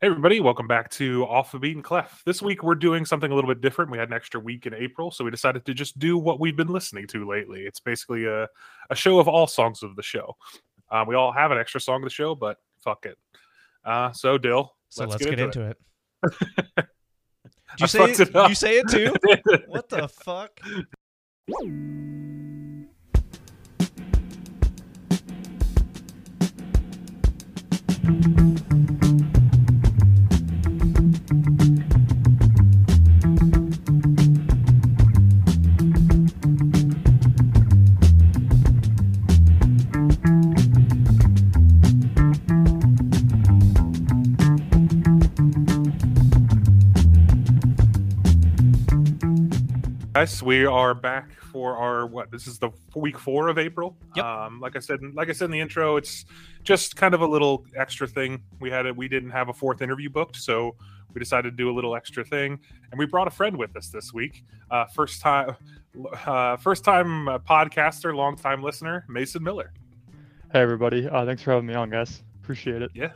Hey, everybody, welcome back to Off the Beaten Clef. This week we're doing something a little bit different. We had an extra week in April, so we decided to just do what we've been listening to lately. It's basically a, a show of all songs of the show. Uh, we all have an extra song of the show, but fuck it. Uh, so, Dill, So let's, let's, get, get, into, into it. it. You say it? it. You say it too? what the fuck? Guys, we are back for our what? This is the week four of April. Yep. Um, like I said, like I said in the intro, it's just kind of a little extra thing. We had a, we didn't have a fourth interview booked, so we decided to do a little extra thing, and we brought a friend with us this week. Uh, first time, uh, first time uh, podcaster, long time listener, Mason Miller. Hey everybody, uh, thanks for having me on, guys. Appreciate it. Yeah,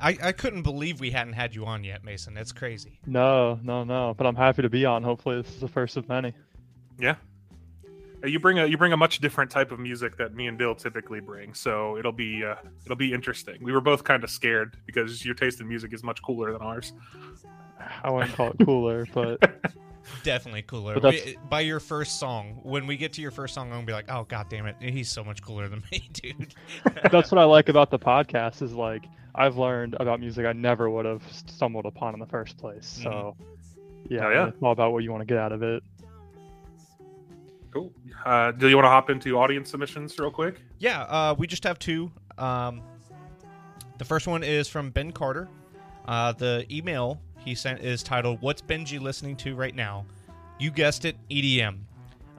I, I couldn't believe we hadn't had you on yet, Mason. That's crazy. No, no, no, but I'm happy to be on. Hopefully, this is the first of many. Yeah. Uh, You bring a you bring a much different type of music that me and Dill typically bring, so it'll be uh, it'll be interesting. We were both kind of scared because your taste in music is much cooler than ours. I wouldn't call it cooler, but Definitely cooler. But We- by your first song, when we get to your first song, I'm gonna be like, oh god damn it, he's so much cooler than me, dude. that's what I like about the podcast. Is like I've learned about music I never would have stumbled upon in the first place. So, yeah, Oh, yeah. it's all about what you want to get out of it. Cool. Uh, do you want to hop into audience submissions real quick? Yeah, uh, we just have two. Um, the first one is from Ben Carter. Uh, the email he sent is titled "What's Benji listening to right now?" You guessed it, EDM.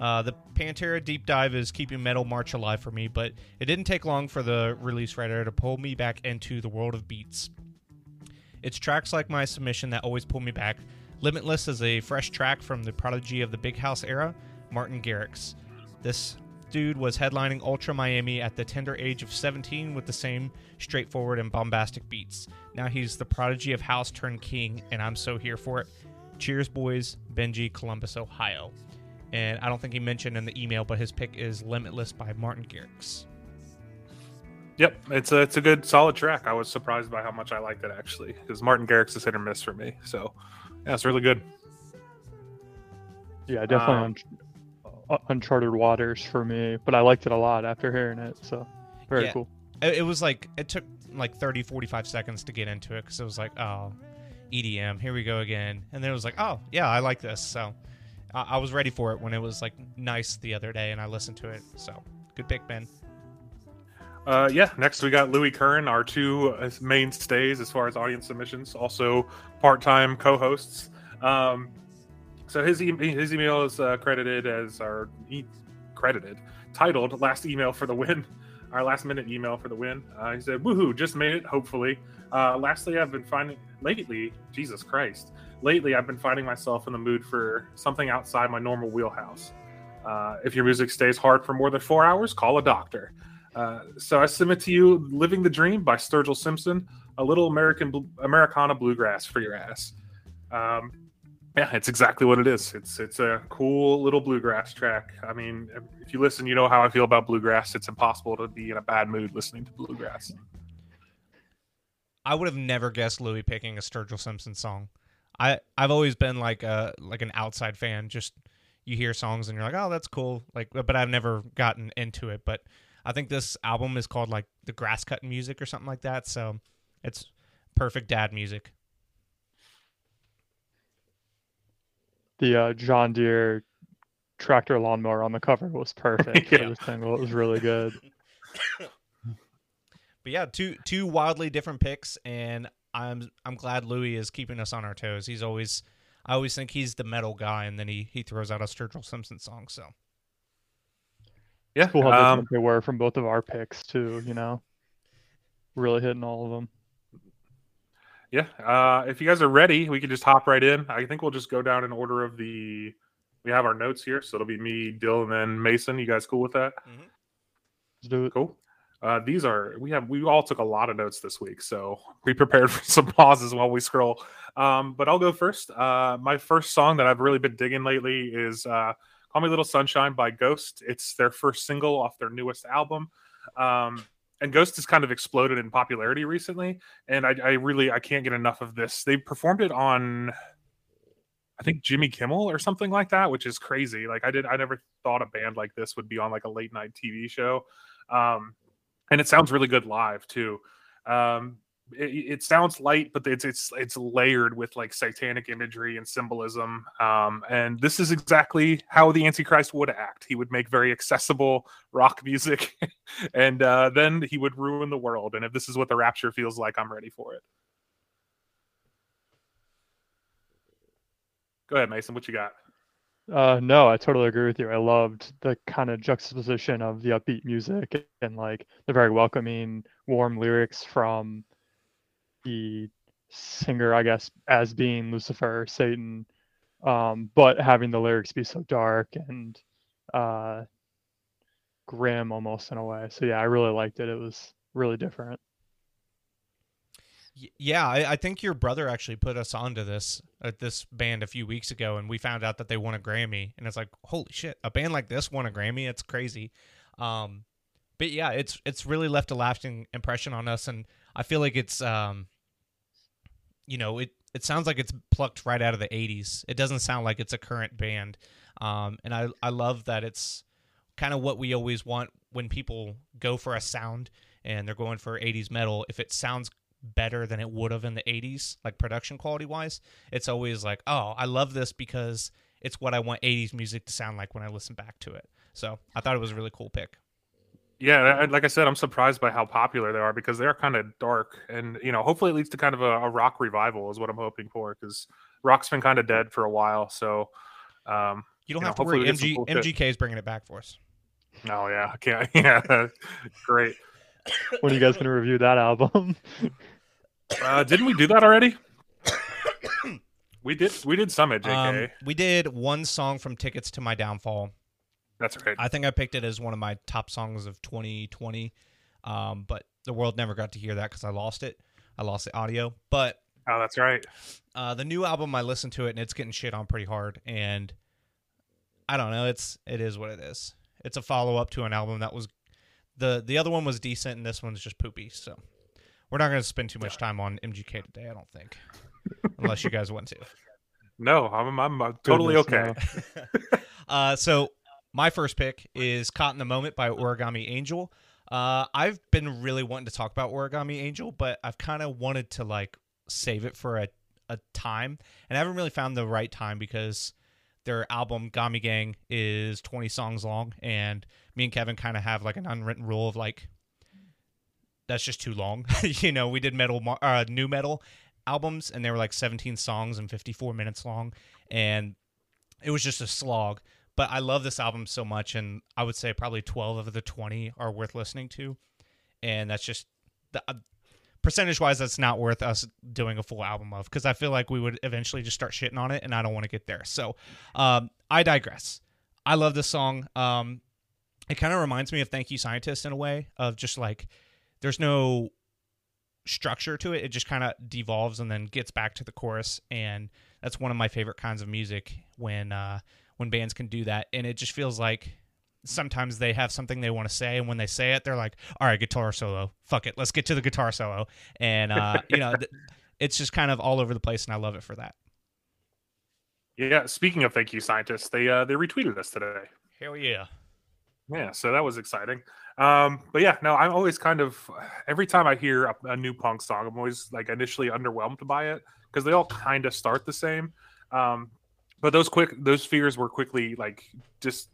Uh, the Pantera deep dive is keeping Metal March alive for me, but it didn't take long for the Release Radar to pull me back into the world of beats. It's tracks like my submission that always pull me back. Limitless is a fresh track from the prodigy of the Big House era, Martin Garrix. This dude was headlining Ultra Miami at the tender age of 17 with the same straightforward and bombastic beats. Now he's the prodigy of house turned king, and I'm so here for it. Cheers, boys. Benji, Columbus, Ohio. And I don't think he mentioned in the email, but his pick is Limitless by Martin Garrix. Yep, it's a it's a good solid track. I was surprised by how much I liked it actually, because Martin Garrix is hit or miss for me. So yeah, it's really good. Yeah, definitely Um, un- uh, uncharted waters for me, but I liked it a lot after hearing it. So, very Yeah. cool. It, it was like, it took like 30, 45 seconds to get into it because it was like, oh, EDM, here we go again. And then it was like, oh, yeah, I like this. So I, I was ready for it when it was like nice the other day and I listened to it. So good pick, Ben. Uh, yeah, next we got Louis Curran, our two uh, mainstays as far as audience submissions, also part-time co-hosts. Um, so his e- his email is uh, credited as our e- credited titled "Last Email for the Win." Our last minute email for the win. Uh, he said, "Woohoo! Just made it. Hopefully." Uh, lastly, I've been finding lately. Jesus Christ! Lately, I've been finding myself in the mood for something outside my normal wheelhouse. Uh, if your music stays hard for more than four hours, call a doctor. Uh, so I submit to you "Living the Dream" by Sturgill Simpson, a little American Americana bluegrass for your ass. Um, yeah, it's exactly what it is. It's it's a cool little bluegrass track. I mean, if you listen, you know how I feel about bluegrass. It's impossible to be in a bad mood listening to bluegrass. I would have never guessed Louis picking a Sturgill Simpson song. I I've always been like a like an outside fan. Just you hear songs and you're like, oh, that's cool. Like, but I've never gotten into it. But I think this album is called like the grass cutting music or something like that. So it's perfect dad music. The uh, John Deere tractor lawnmower on the cover was perfect Yeah. this single. It was really good. But yeah, two two wildly different picks, and I'm I'm glad Louis is keeping us on our toes. He's always I always think he's the metal guy, and then he he throws out a Sturgill Simpson song. So Yeah, Cool how um, they were from both of our picks too. You know, really hitting all of them. yeah. Uh, if you guys are ready, we can just hop right in. I think we'll just go down in order of the. We have our notes here, so it'll be me, Dill, and then Mason. You guys cool with that? Let's do it. Cool. Uh, these are we have we all took a lot of notes this week, so be prepared for some pauses while we scroll. Um, but I'll go first. Uh, my first song that I've really been digging lately is uh, "Call Me Little Sunshine" by Ghost. It's their first single off their newest album. Um, and Ghost has kind of exploded in popularity recently, and I, I really I can't get enough of this. They performed it on I think Jimmy Kimmel or something like that, which is crazy. Like I did, I never thought a band like this would be on like a late night TV show, um, and it sounds really good live too. Um, it, it, sounds light, but it's it's it's layered with like satanic imagery and symbolism. Um, and this is exactly how the Antichrist would act. He would make very accessible rock music, and uh, then he would ruin the world. And if this is what the Rapture feels like, I'm ready for it. Go ahead, Mason. What you got? Uh, no, I totally agree with you. I loved the kind of juxtaposition of the upbeat music and like the very welcoming, warm lyrics from the singer, I guess, as being Lucifer, Satan, um, but having the lyrics be so dark and uh, grim almost in a way. So yeah, I really liked it. It was really different. Yeah, I, I, think your brother actually put us onto this uh, this band a few weeks ago, and we found out that they won a Grammy, and it's like, holy shit, a band like this won a Grammy. It's crazy. Um, but yeah, it's it's really left a lasting impression on us, and I feel like it's um, you know, it it sounds like it's plucked right out of the '80s. It doesn't sound like it's a current band, um, and I I love that it's kind of what we always want when people go for a sound and they're going for 80s metal if it sounds better than it would have in the 80s like production quality wise it's always like oh i love this because it's what i want 80s music to sound like when i listen back to it. So i thought it was a really cool pick. Yeah like i said i'm surprised by how popular they are because they're kind of dark and you know hopefully it leads to kind of a, a rock revival is what i'm hoping for because rock's been kind of dead for a while. So um you don't you have know, to worry. MG, cool mgk is bringing it back for us. Oh yeah i can't yeah great. When are you guys going to review that album? uh, didn't we do that already? we did. We did some JK. Um, we did one song from Tickets to My Downfall. That's right. I think I picked it as one of my top songs of 2020. Um, but the world never got to hear that because I lost it. I lost the audio. But oh, that's right. Uh, the new album, I listened to it and it's getting shit on pretty hard. And I don't know. It's it is what it is. It's a follow up to an album that was the the other one was decent, and this one's just poopy. So we're not going to spend too much time on MGK today. I don't think, unless you guys want to. No, I'm I'm, I'm totally okay. uh, so my first pick is "Caught in the Moment" by Origami Angel. Uh, I've been really wanting to talk about Origami Angel, but I've kind of wanted to like save it for a a time, and I haven't really found the right time because their album Gami Gang is 20 songs long, and me and Kevin kind of have like an unwritten rule of like that's just too long. you know, we did metal, uh, new metal albums, and they were like 17 songs and 54 minutes long, and it was just a slog. But I love this album so much, and I would say probably 12 of the 20 are worth listening to, and that's just the, uh, percentage wise, that's not worth us doing a full album of because I feel like we would eventually just start shitting on it, and I don't want to get there. So, um, I digress. I love this song. Um, it kind of reminds me of Thank You Scientist in a way of just like there's no structure to it. It just kind of devolves and then gets back to the chorus, and that's one of my favorite kinds of music when uh, when bands can do that. And it just feels like sometimes they have something they want to say. And when they say it they're like all right guitar solo. Fuck it. Let's get to the guitar solo. And uh, you know th- it's just kind of all over the place and i love it for that. Yeah speaking of thank you scientists they uh they retweeted us today. Hell yeah. Yeah so that was exciting um but yeah no i'm always kind of every time i hear a, a new punk song i'm always like initially underwhelmed by it because they all kind of start the same um but those quick those fears were quickly like just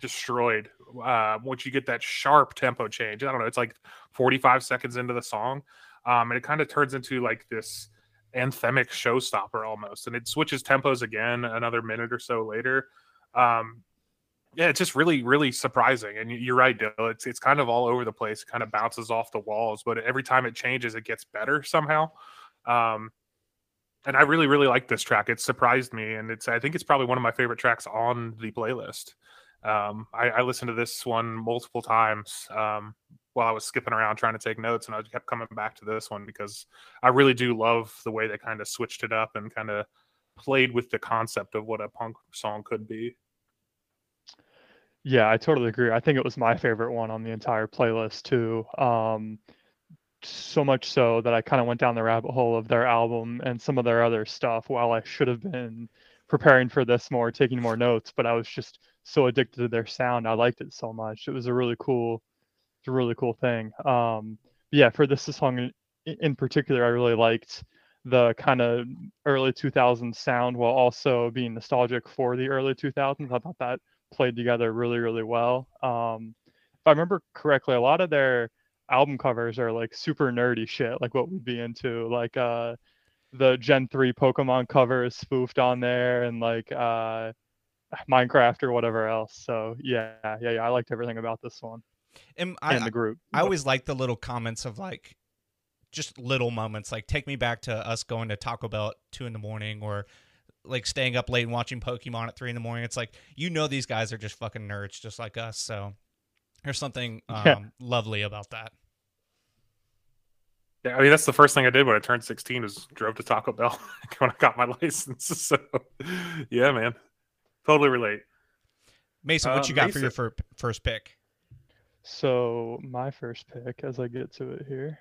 destroyed uh, once you get that sharp tempo change. I don't know, it's like 45 seconds into the song. Um, and it kind of turns into like this anthemic showstopper almost. And it switches tempos again another minute or so later. Um, yeah, it's just really, really surprising. And you're right, Dill. It's it's kind of all over the place. It kind of bounces off the walls, but every time it changes, it gets better somehow. Um, and I really, really like this track. It surprised me, and it's I think it's probably one of my favorite tracks on the playlist. Um, I, I listened to this one multiple times. Um, while I was skipping around trying to take notes, and I kept coming back to this one because I really do love the way they kind of switched it up and kind of played with the concept of what a punk song could be. Yeah, I totally agree. I think it was my favorite one on the entire playlist too. Um, so much so that I kind of went down the rabbit hole of their album and some of their other stuff while I should have been preparing for this more, taking more notes, but I was just so addicted to their sound. I liked it so much. It was a really cool, a really cool thing. Um, yeah, for this song in, in particular, I really liked the kind of early 2000s sound while also being nostalgic for the early 2000s. I thought that played together really, really well. Um, if I remember correctly, a lot of their album covers are like super nerdy shit, like what we'd be into, like uh, the Gen 3 Pokemon cover is spoofed on there and like uh, Minecraft or whatever else. So yeah, yeah, yeah. I liked everything about this one. And, I, and the group. I always like the little comments of like just little moments like take me back to us going to Taco Bell at two in the morning or like staying up late and watching Pokemon at three in the morning. It's like you know these guys are just fucking nerds just like us. So there's something um, yeah. lovely about that. Yeah, I mean that's the first thing I did when I turned 16 was drove to Taco Bell when I got my license. So yeah, man, totally relate. Mason, what uh, you got Mason. for your fir- first pick? So my first pick, as I get to it here.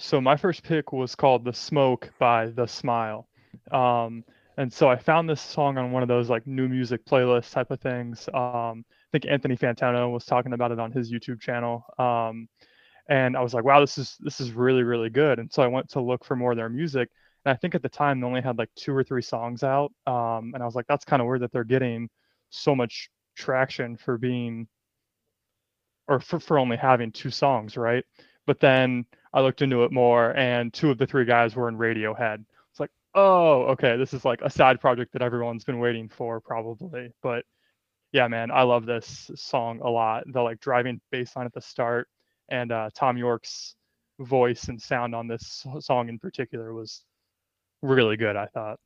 So my first pick was called "The Smoke" by The Smile, um, and so I found this song on one of those like new music playlist type of things. Um, I think Anthony Fantano was talking about it on his YouTube channel, um, and I was like, "Wow, this is this is really really good." And so I went to look for more of their music, and I think at the time they only had like two or three songs out, um, and I was like, "That's kind of weird that they're getting so much traction for being." or for, for only having two songs, right? But then I looked into it more, and two of the three guys were in Radiohead. It's like, oh, okay, this is like a side project that everyone's been waiting for, probably. But yeah, man, I love this song a lot. The like driving bass line at the start, and uh, Thom Yorke's voice and sound on this song in particular was really good. I thought.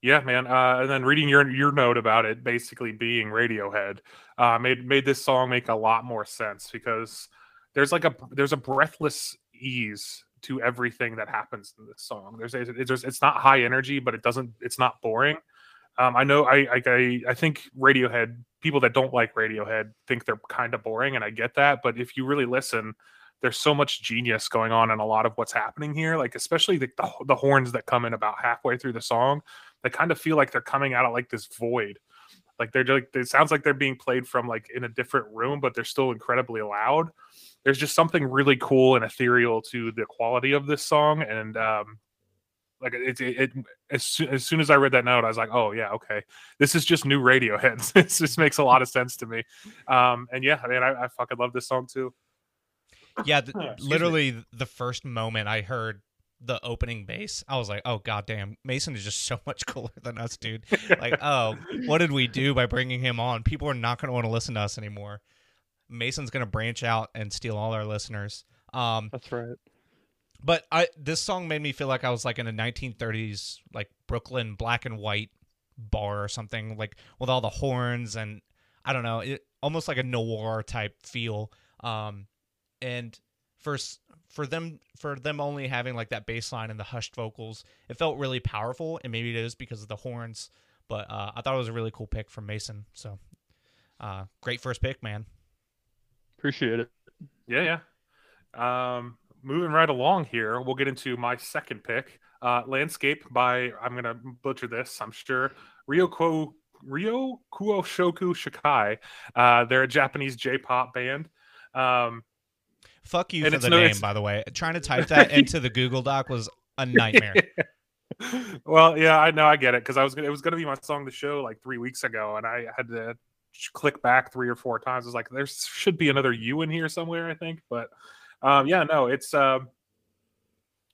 Yeah, man. Uh, and then reading your your note about it basically being Radiohead uh, made made this song make a lot more sense because there's like a there's a breathless ease to everything that happens in this song. There's it's, it's not high energy, but it doesn't it's not boring. Um, I know I, I I think Radiohead people that don't like Radiohead think they're kind of boring, and I get that. But if you really listen, there's so much genius going on in a lot of what's happening here. Like especially the, the, the horns that come in about halfway through the song, they kind of feel like they're coming out of like this void. Like they're like it sounds like they're being played from like in a different room, but they're still incredibly loud there's just something really cool and ethereal to the quality of this song and um like it, it, it as, soon, as soon as i read that note i was like oh yeah okay. This is just new radiohead. This just makes a lot of sense to me. Um and yeah i mean i, I fucking love this song too. Yeah the, literally me. the first moment i heard the opening bass i was like oh goddamn mason is just so much cooler than us dude. Like oh what did we do by bringing him on? People are not going to want to listen to us anymore Mason's gonna branch out and steal all our listeners. Um, That's right. But I this song made me feel like I was like in a 1930s like Brooklyn black and white bar or something like with all the horns and I don't know, it almost like a noir type feel. Um, and for for them for them only having like that bass line and the hushed vocals, it felt really powerful. And maybe it is because of the horns, but uh, I thought it was a really cool pick from Mason. So, uh, great first pick, man. Appreciate it. Yeah, yeah. Um, moving right along here, we'll get into my second pick. Uh, Landscape by I'm gonna butcher this, I'm sure. Ryoko Ryo Kuo Shoku Shikai. Uh, they're a Japanese J-pop band. Um, Fuck you for the no, name, by the way. Trying to type that into the Google Doc was a nightmare. well, yeah, I know, I get it because I was gonna, it was gonna be my song the show like three weeks ago, and I had to click back three or four times. It's like, there should be another U in here somewhere, I think. But um, yeah, no, it's um,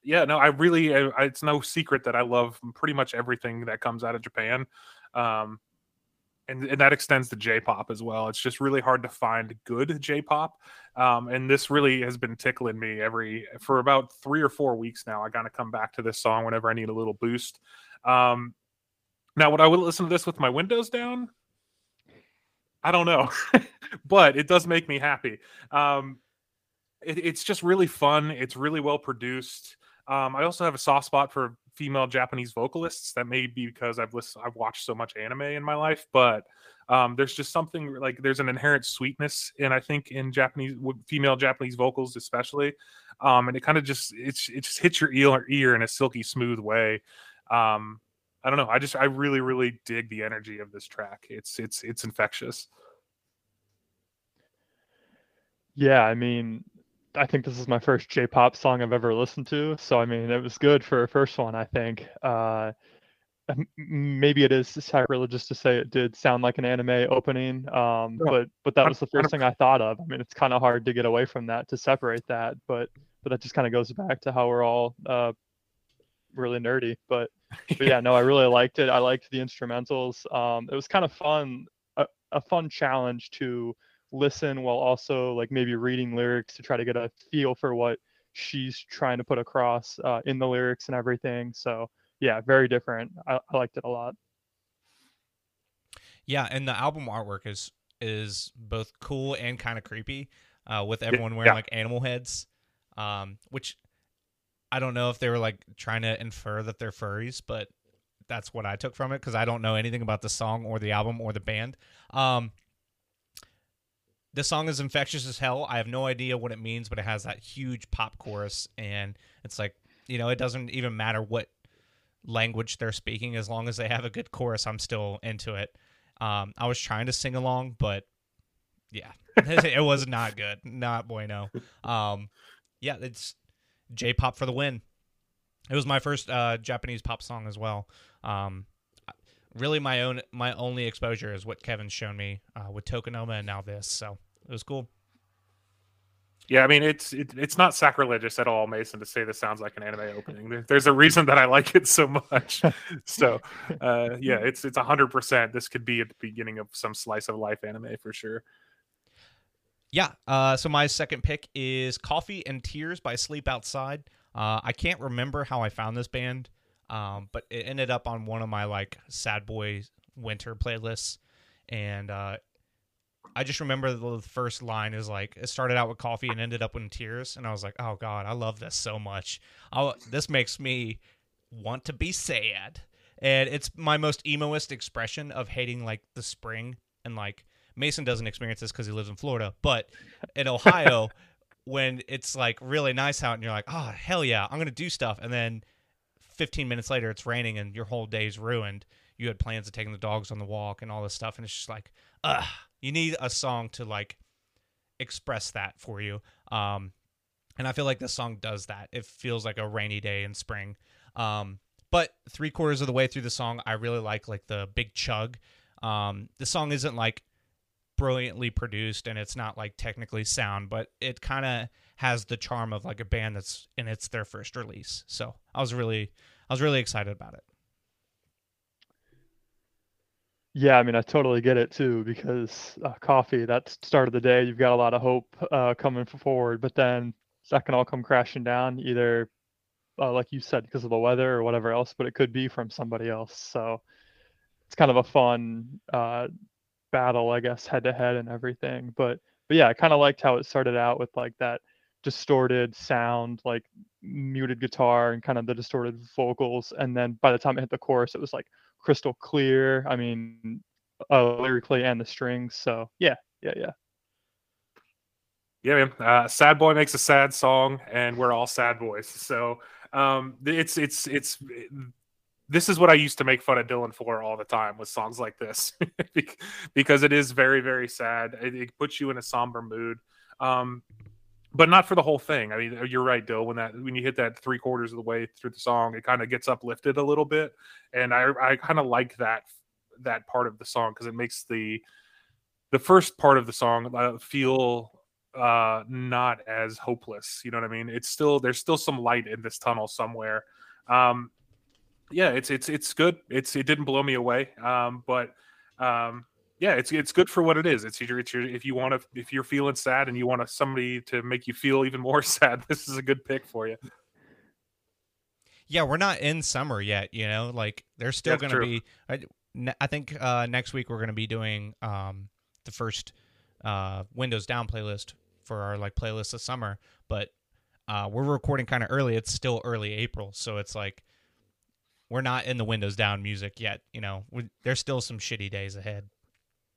yeah, no, I really, I, it's no secret that I love pretty much everything that comes out of Japan. Um, and, and that extends to J-pop as well. It's just really hard to find good J-pop, um, and this really has been tickling me every for about three or four weeks now. I gotta come back to this song whenever I need a little boost. Um, Now, would I would listen to this with my windows down? I don't know, but it does make me happy. Um, it, it's just really fun. It's really well produced. Um, I also have a soft spot for female Japanese vocalists. That may be because I've listened, I've watched so much anime in my life, but um, there's just something like there's an inherent sweetness, and I think in Japanese female Japanese vocals especially, um, and it kind of just it's it just hits your ear ear in a silky smooth way. Um, I don't know. I just I really really dig the energy of this track. It's it's it's infectious. Yeah, I mean, I think this is my first J-pop song I've ever listened to, so I mean, it was good for a first one. I think. Uh, maybe it is sacrilegious to say it did sound like an anime opening, um, but but that was the first thing I thought of. I mean, it's kind of hard to get away from that to separate that, but but that just kind of goes back to how we're all uh, really nerdy. But but yeah, no, I really liked it. I liked the instrumentals. Um, it was kind of fun, a, a fun challenge to listen while also like maybe reading lyrics to try to get a feel for what she's trying to put across uh, in the lyrics and everything. So yeah, very different. I, I liked it a lot. Yeah, and the album artwork is is both cool and kind of creepy, uh, with everyone wearing yeah. like animal heads, um, which I don't know if they were like trying to infer that they're furries, but that's what I took from it because I don't know anything about the song or the album or the band. Um, this song is infectious as hell. I have no idea what it means, but it has that huge pop chorus, and it's like you know, it doesn't even matter what language they're speaking as long as they have a good chorus. I'm still into it. Um, I was trying to sing along, but yeah, it was not good, not bueno. Um, yeah, it's J-pop for the win. It was my first uh, Japanese pop song as well. Um, really, my own my only exposure is what Kevin's shown me uh, with Tokonoma and now this. So it was cool. Yeah, I mean it's it, it's not sacrilegious at all, Mason, to say this sounds like an anime opening. there's a reason that I like it so much. so, uh, yeah, it's it's hundred percent. This could be at the beginning of some slice of life anime for sure. Yeah. Uh, so my second pick is Coffee and Tears by Sleep Outside. Uh, I can't remember how I found this band, um, but it ended up on one of my like sad boy winter playlists, and uh, I just remember the first line is like it started out with coffee and ended up in tears, and I was like, oh god, I love this so much. I'll, this makes me want to be sad, and it's my most emoist expression of hating like the spring and like Mason doesn't experience this because he lives in Florida, but in Ohio, when it's like really nice out and you're like, oh hell yeah, I'm gonna do stuff, and then 15 minutes later it's raining and your whole day's ruined. You had plans of taking the dogs on the walk and all this stuff, and it's just like, ugh. You need a song to like express that for you. Um, and I feel like this song does that. It feels like a rainy day in spring. Um, but three quarters of the way through the song, I really like like the big chug. Um, the song isn't like brilliantly produced and it's not like technically sound, but it kind of has the charm of like a band that's and it's their first release. So I was really I was really excited about it. Yeah, I mean, I totally get it too because uh, coffee, that's start of the day. You've got a lot of hope uh, coming forward, but then that can all come crashing down, either uh, like you said, because of the weather or whatever else, but it could be from somebody else. So it's kind of a fun uh, battle, I guess, head to head and everything. But but yeah, I kind of liked how it started out with like that distorted sound, like muted guitar and kind of the distorted vocals, and then by the time it hit the chorus, it was like crystal clear. I mean, uh, lyrically and the strings. So yeah, yeah, yeah. Yeah, man. Uh, sad boy makes a sad song, and we're all sad boys. So um, it's it's it's this is what I used to make fun of Dylan for all the time with songs like this because it is very very sad. It, it, puts you in a somber mood. Um, but not for the whole thing. I mean, you're right, Dill. When that when you hit that three quarters of the way through the song, it kind of gets uplifted a little bit, and I I kind of like that that part of the song because it makes the the first part of the song uh, feel uh not as hopeless. You know what I mean? It's still there's still some light in this tunnel somewhere. Um, yeah, it's it's it's good. It's it didn't blow me away, um, but um, yeah, it's it's good for what it is. It's your, it's your if you want to if you're feeling sad and you want somebody to make you feel even more sad, this is a good pick for you. yeah, we're not in summer yet. You know, like there's still going to be. I, I think uh, next week we're going to be doing um, the first uh, Windows Down playlist for our like playlist of summer, but uh, we're recording kind of early. It's still early April, so it's like we're not in the Windows Down music yet. You know, we, there's still some shitty days ahead.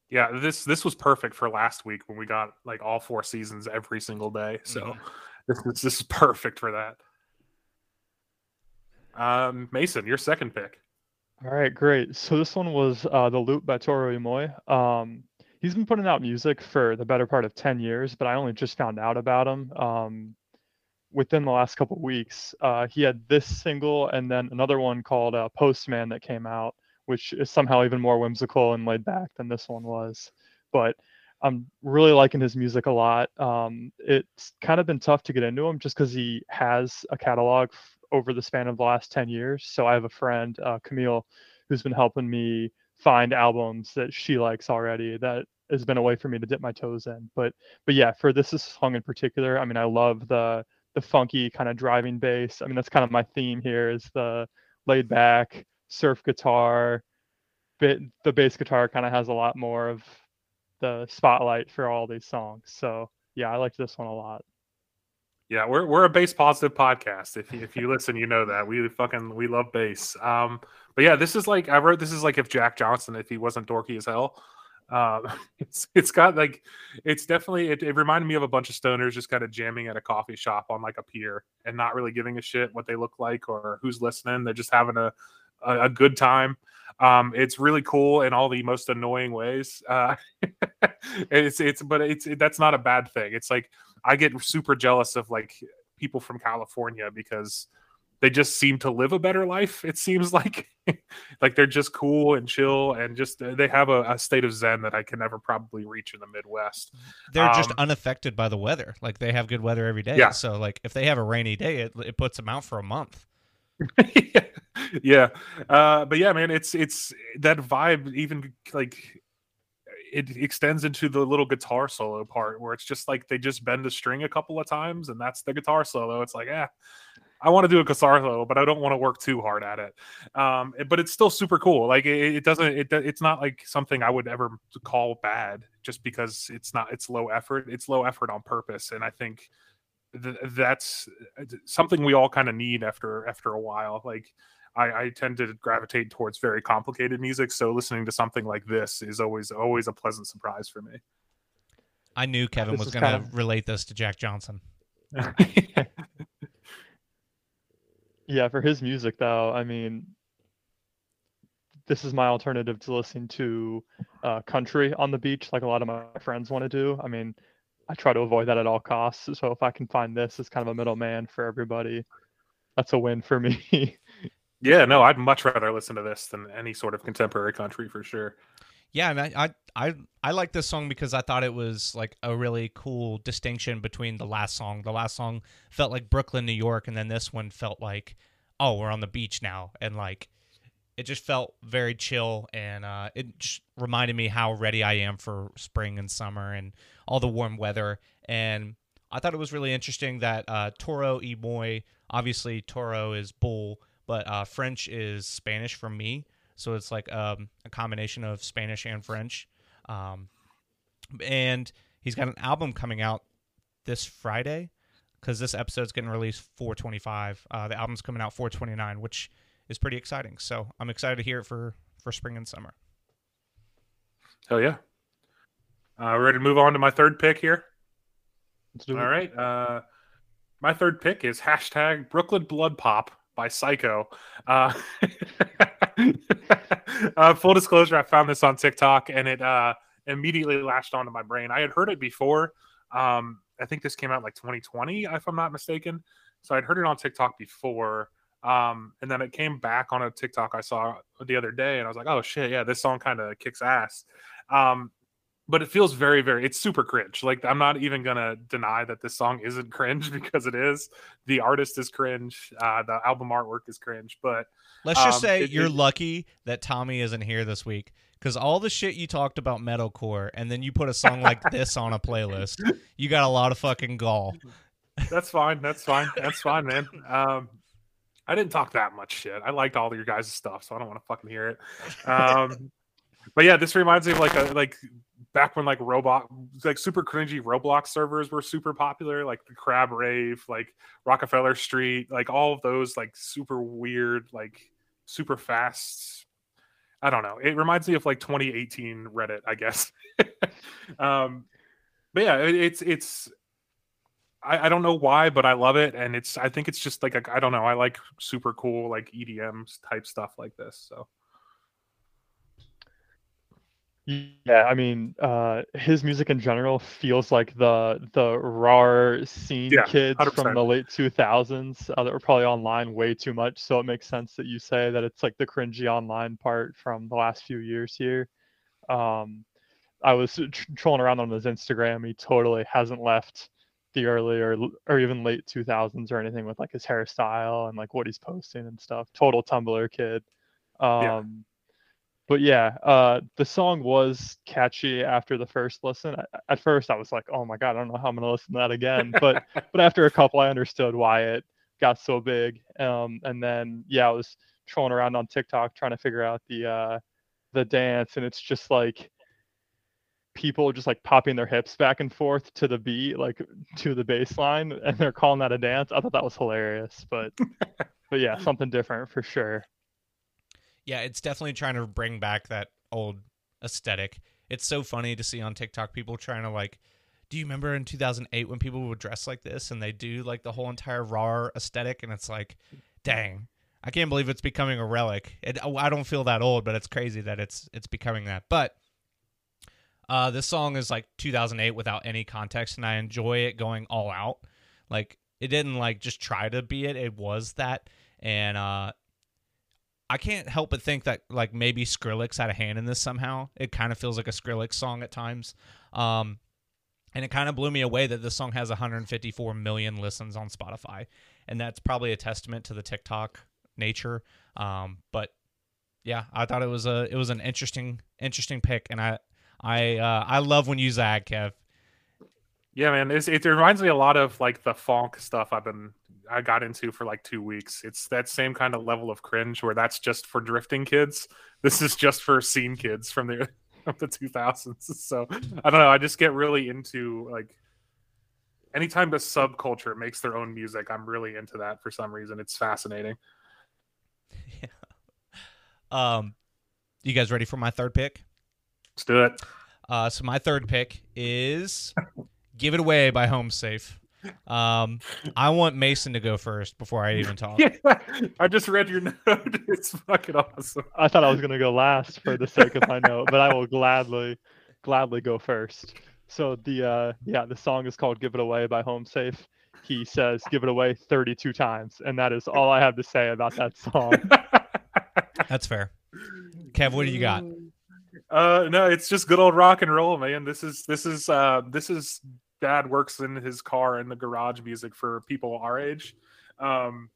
Yeah, this this was perfect for last week when we got like all four seasons every single day. So Mhm. this, is, this is perfect for that. Um, Mason, your second pick. All right, great. So this one was uh, the Loop by Toro y Moi. Um, he's been putting out music for the better part of 10 years, but I only just found out about him um, within the last couple weeks. Uh, he had this single and then another one called uh, Postman that came out, which is somehow even more whimsical and laid back than this one was. But I'm really liking his music a lot. Um, it's kind of been tough to get into him just because he has a catalog f- over the span of the last 10 years. So I have a friend, uh, Camille, who's been helping me find albums that she likes already that has been a way for me to dip my toes in. But but yeah, for this song in particular, I mean, I love the the funky kind of driving bass. I mean, that's kind of my theme here is the laid back surf guitar. Bit the bass guitar kind of has a lot more of the spotlight for all these songs. So yeah, I like this one a lot. Yeah, we're we're a bass positive podcast. If you, if you listen, you know that we fucking we love bass. Um, but yeah, this is like I wrote. This is like if Jack Johnson, if he wasn't dorky as hell. Um, it's it's got like it's definitely it, it reminded me of a bunch of stoners just kind of jamming at a coffee shop on like a pier and not really giving a shit what they look like or who's listening. They're just having a a, a good time. Um, it's really cool in all the most annoying ways. Uh, it's it's but it's it, that's not a bad thing. It's like I get super jealous of like people from California because they just seem to live a better life. It seems like like they're just cool and chill and just uh, they have a, a state of zen that I can never probably reach in the Midwest. They're just Um, unaffected by the weather. Like they have good weather every day. Yeah. So like if they have a rainy day, it it puts them out for a month. yeah, uh, but yeah, man, it's it's that vibe. Even like it extends into the little guitar solo part where it's just like they just bend a string a couple of times and that's the guitar solo. It's like, yeah, I want to do a guitar solo, but I don't want to work too hard at it. Um, it- but it's still super cool. Like it, it doesn't, it, it's not like something I would ever call bad just because it's not, it's low effort. It's low effort on purpose, and I think th- that's uh, something we all kind of need after after a while. Like I, I tend to gravitate towards very complicated music, so listening to something like this is always always a pleasant surprise for me. I knew Kevin This was going to kind of- relate this to Jack Johnson. Yeah, for his music though, I mean, this is my alternative to listening to uh, country on the beach, like a lot of my friends want to do. I mean, I try to avoid that at all costs. So if I can find this as kind of a middleman for everybody, that's a win for me. yeah, no, I'd much rather listen to this than any sort of contemporary country for sure. Yeah, and I, I I like this song because I thought it was like a really cool distinction between the last song. The last song felt like Brooklyn, New York, and then this one felt like, oh, we're on the beach now, and like it just felt very chill, and uh, it just reminded me how ready I am for spring and summer and all the warm weather. And I thought it was really interesting that uh, Toro y Moi, obviously Toro is bull, but uh, French is Spanish for me. So it's like um, a combination of Spanish and French. Um, and he's got an album coming out this Friday because this episode's getting released 425. Uh, the album's coming out 429, which is pretty exciting. So I'm excited to hear it for for spring and summer. Hell yeah. Uh, we're ready to move on to my third pick here. Let's do All it. right. Uh, my third pick is hashtag Brooklyn Blood Pop by SyKo. Uh, uh, full disclosure, I found this on TikTok and it uh, immediately latched onto my brain. I had heard it before. Um, I think this came out like 2020, if I'm not mistaken. So I'd heard it on TikTok before. Um, and then it came back on a TikTok I saw the other day, and I was like, "Oh shit, yeah, this song kind of kicks ass." Um, but it feels very, very. It's super cringe. Like I'm not even gonna deny that this song isn't cringe because it is. The artist is cringe. Uh, the album artwork is cringe. But Let's just Um, say it- you're it- lucky that Tommy isn't here this week because all the shit you talked about metalcore and then you put a song like this on a playlist, you got a lot of fucking gall. that's fine. That's fine. That's fine, man. Um, I didn't talk that much shit. I liked all of your guys' stuff, so I don't want to fucking hear it. Um, but yeah, this reminds me of like a like back when like robot like super cringy Roblox servers were super popular, like the Crab Rave, like Rockefeller Street, like all of those like super weird, like super fast. I don't know. It reminds me of like 2018 Reddit, I guess. um, but yeah, it, it's it's I, I, don't know why, but I love it, and it's I think it's just like I don't know. I like super cool like EDM type stuff like this. So yeah, I mean, uh, his music in general feels like the the raw scene yeah, kids 100%. from the late two thousands uh, that were probably online way too much. So it makes sense that you say that it's like the cringy online part from the last few years here. Um, I was tr- trolling around on his Instagram. He totally hasn't left the early or, or even late 2000s or anything with like his hairstyle and like what he's posting and stuff. Total Tumblr kid. Um, yeah. But yeah, uh, the song was catchy after the first listen. At first, I was like, "Oh my god, I don't know how I'm gonna listen to that again." But but after a couple, I understood why it got so big. Um, and then yeah, I was trolling around on TikTok trying to figure out the uh, the dance, and it's just like people just like popping their hips back and forth to the beat, like to the bass line, and they're calling that a dance. I thought that was hilarious, but but yeah, something different for sure. Yeah, it's definitely trying to bring back that old aesthetic. It's so funny to see on TikTok people trying to like do you remember in 2008 when people would dress like this and they do like the whole entire raw aesthetic and it's like dang i can't believe it's becoming a relic it, i don't feel that old but it's crazy that it's it's becoming that but uh, this song is like 2008 without any context, and I enjoy it going all out. Like it didn't like just try to be it; it was that, and uh, I can't help but think that like maybe Skrillex had a hand in this somehow. It kind of feels like a Skrillex song at times. Um, and it kind of blew me away that this song has 154 million listens on Spotify, and that's probably a testament to the TikTok nature. Um, but yeah, I thought it was a it was an interesting interesting pick, and I I uh, I love when you zag, Kev. Yeah, man, it reminds me a lot of like the funk stuff I've been I got into for like two weeks. It's that same kind of level of cringe where that's just for drifting kids. This is just for scene kids from the from the two thousands. So I don't know. I just get really into like anytime the subculture makes their own music. I'm really into that for some reason. It's fascinating. Yeah. Um, you guys ready for my third pick? Let's do it. Uh, so my third pick is "Give It Away" by Homesafe. Um, I want Mason to go first before I even talk. Yeah, I just read your note. It's fucking awesome. I thought I was gonna go last for the sake of my note, but I will gladly, gladly go first. So the uh, yeah, the song is called "Give It Away" by Homesafe. He says "Give it away" 32 times, and that is all I have to say about that song. That's fair. Kev, what do you got? Uh, no, it's just good old rock and roll, man. This is this is uh this is dad works in his car in the garage music for people our age. Um,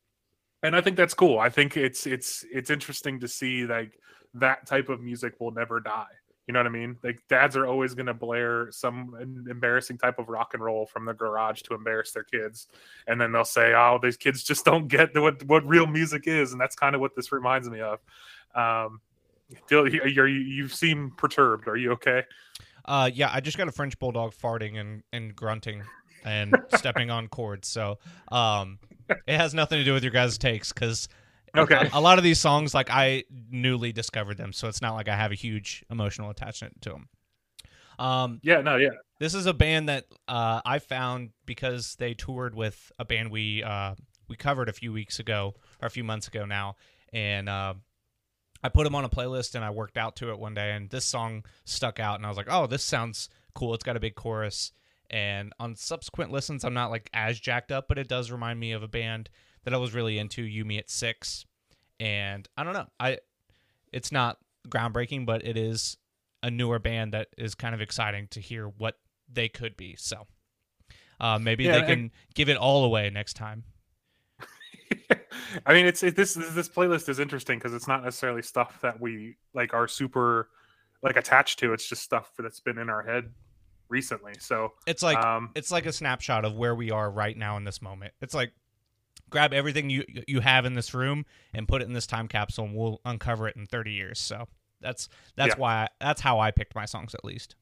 and I think that's cool. I think it's it's it's interesting to see like that type of music will never die. You know what I mean? Like dads are always going to blare some embarrassing type of rock and roll from the garage to embarrass their kids, and then they'll say, "Oh, these kids just don't get what what real music is," and that's kind of what this reminds me of. Um, Dill, you you seem perturbed. Are you okay? Uh, yeah, I just got a French bulldog farting and, and grunting and stepping on cords. So, um, it has nothing to do with your guys' takes because okay, a, a, lot of these songs like I newly discovered them, so it's not like I have a huge emotional attachment to them. Um, yeah, no, yeah. This is a band that uh, I found because they toured with a band we uh, we covered a few weeks ago or a few months ago now, and uh, I put them on a playlist and I worked out to it one day, and this song stuck out, and I was like, "Oh, this sounds cool. It's got a big chorus." And on subsequent listens, I'm not like as jacked up, but it does remind me of a band that I was really into, You Me at Six. And I don't know, I it's not groundbreaking, but it is a newer band that is kind of exciting to hear what they could be. So uh, maybe yeah, they can give it all away next time. I mean, it's it, this this playlist is interesting because it's not necessarily stuff that we like are super like attached to. It's just stuff that's been in our head recently. So it's like um, it's like a snapshot of where we are right now in this moment. It's like grab everything you you have in this room and put it in this time capsule, and we'll uncover it in 30 years. So that's that's Yeah. why I, that's how I picked my songs at least.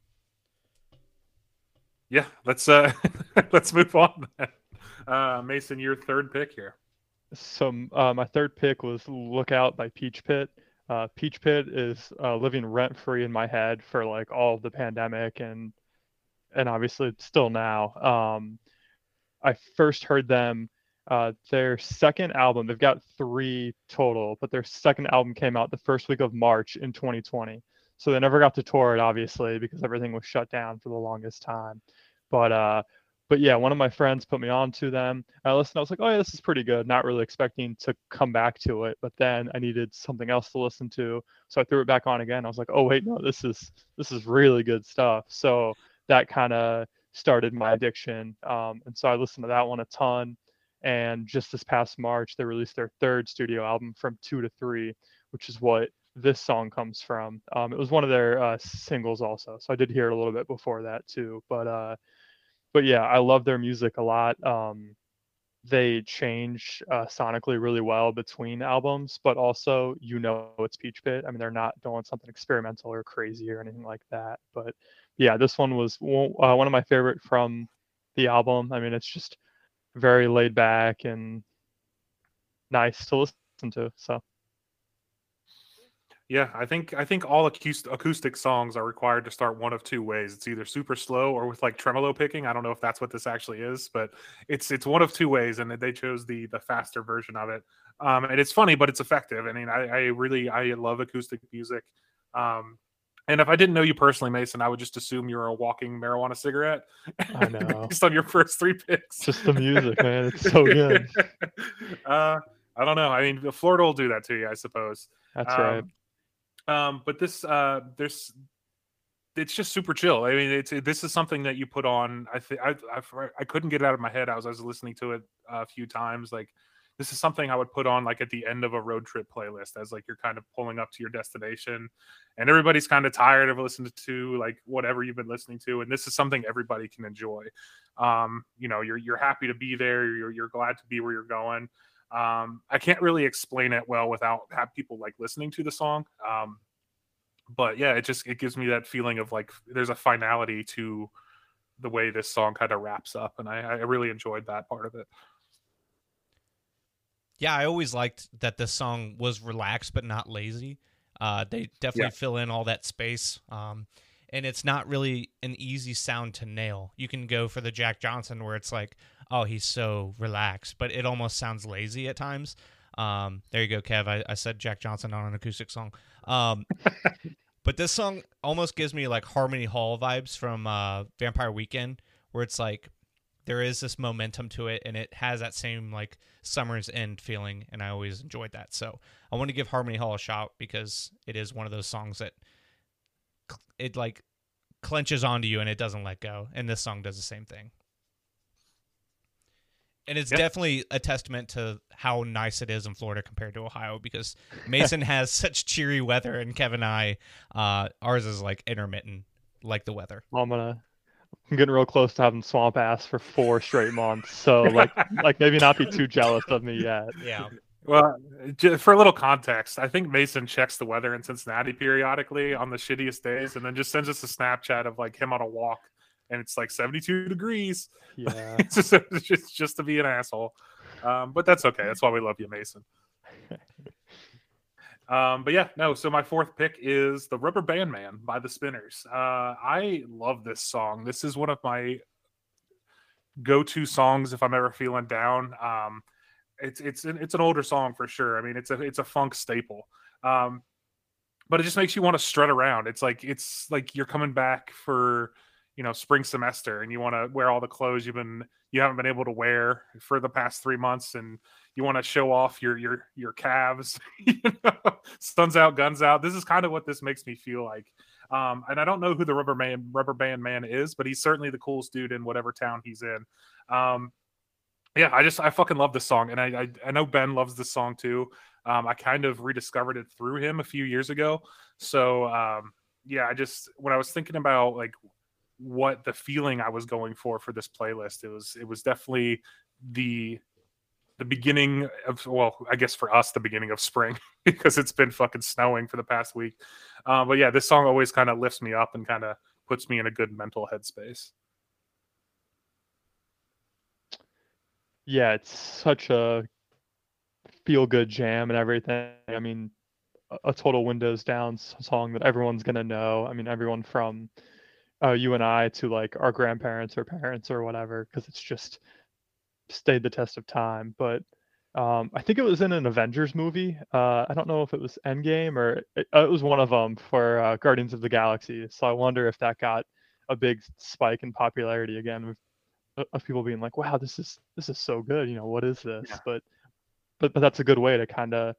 Yeah, let's uh let's move on. Then. Uh, Mason, your third pick here. So uh, my third pick was "Look Out" by Peach Pit. Uh, Peach Pit is uh, living rent free in my head for like all the pandemic and and obviously still now. Um, I first heard them. Uh, their second album, they've got three total, but their second album came out the first week of March in 2020. So they never got to tour it, obviously, because everything was shut down for the longest time. But uh, but yeah, one of my friends put me on to them. I listened. I was like, oh yeah, this is pretty good. Not really expecting to come back to it, but then I needed something else to listen to, so I threw it back on again. I was like, oh wait, no, this is this is really good stuff. So that kind of started my addiction, um, and so I listened to that one a ton. And just this past March, they released their third studio album, From Two to Three, which is what this song comes from. Um, it was one of their uh, singles also, so I did hear it a little bit before that too. But uh, but yeah, I love their music a lot. Um, they change uh, sonically really well between albums, but also you know it's Peach Pit. I mean, they're not doing something experimental or crazy or anything like that. But yeah, this one was uh, one of my favorite from the album. I mean, it's just very laid back and nice to listen to. So Yeah, I think I think all acoustic, acoustic songs are required to start one of two ways. It's either super slow or with like tremolo picking. I don't know if that's what this actually is, but it's it's one of two ways, and they chose the the faster version of it. Um, and it's funny, but it's effective. I mean, I, I really I love acoustic music. Um, and if I didn't know you personally, Mason, I would just assume you're a walking marijuana cigarette. I know. based on your first three picks. just the music, man, it's so good. uh, I don't know. I mean, Florida will do that to you, I suppose. That's Um, right. Um, but this, uh, there's, it's just super chill. I mean, it's this is something that you put on. I think I, I I couldn't get it out of my head. I was I was listening to it a few times. Like this is something I would put on like at the end of a road trip playlist as like you're kind of pulling up to your destination, and everybody's kind of tired of listening to like whatever you've been listening to, and this is something everybody can enjoy. Um, you know, you're you're happy to be there. You're you're glad to be where you're going. Um, I can't really explain it well without have people like listening to the song. Um, but yeah, it just it gives me that feeling of like there's a finality to the way this song kind of wraps up, and I, I really enjoyed that part of it. Yeah, I always liked that this song was relaxed but not lazy. Uh, they definitely Yeah. fill in all that space. Um, and it's not really an easy sound to nail. You can go for the Jack Johnson where it's like, oh, he's so relaxed, but it almost sounds lazy at times. Um, there you go, Kev. I, I said Jack Johnson on an acoustic song. Um, but this song almost gives me like Harmony Hall vibes from uh, Vampire Weekend, where it's like there is this momentum to it and it has that same like summer's end feeling and i always enjoyed that so i want to give harmony hall a shot because it is one of those songs that it like clenches onto you and it doesn't let go and this song does the same thing and it's Yeah. definitely a testament to how nice it is in florida compared to ohio because mason has such cheery weather and kevin and i uh ours is like intermittent like the weather I'm gonna. I'm getting real close to having swamp ass for four straight months. So like, like maybe not be too jealous of me yet. yeah Well, for a little context, I think Mason checks the weather in Cincinnati periodically on the shittiest days, and then just sends us a Snapchat of like him on a walk, and it's like 72 degrees. Yeah. it's just, it's just just to be an asshole. Um, but that's okay. That's why we love you, Mason. Um, but yeah, no. So my fourth pick is the Rubber Band Man by the Spinners. Uh, I love this song. This is one of my go-to songs if I'm ever feeling down. Um, it's it's an, it's an older song for sure. I mean, it's a it's a funk staple. Um, but it just makes you want to strut around. It's like it's like you're coming back for you know spring semester and you want to wear all the clothes you've been you haven't been able to wear for the past three months and you want to show off your your your calves you know sun's out guns out. This is kind of what this makes me feel like. Um and i don't know who the rubber man rubber band man is but he's certainly the coolest dude in whatever town he's in. Um yeah i just i fucking love this song and i i, I know ben loves this song too. Um i kind of rediscovered it through him a few years ago. So um yeah i just when i was thinking about like what the feeling I was going for for this playlist. It was it was definitely the the beginning of well, I guess for us the beginning of spring because it's been fucking snowing for the past week. Uh, but yeah, this song always kind of lifts me up and kind of puts me in a good mental headspace. Yeah, it's such a feel good jam and everything. I mean, a, total Windows Down song that everyone's gonna know. I mean, everyone from uh, you and I to like our grandparents or parents or whatever, because it's just stayed the test of time. But um, I think it was in an Avengers movie. Uh, I don't know if it was Endgame or it, uh, it was one of them for uh, Guardians of the Galaxy. So I wonder if that got a big spike in popularity again of, uh, of people being like, "Wow, this is this is so good." You know, what is this? Yeah. But but but that's a good way to kind of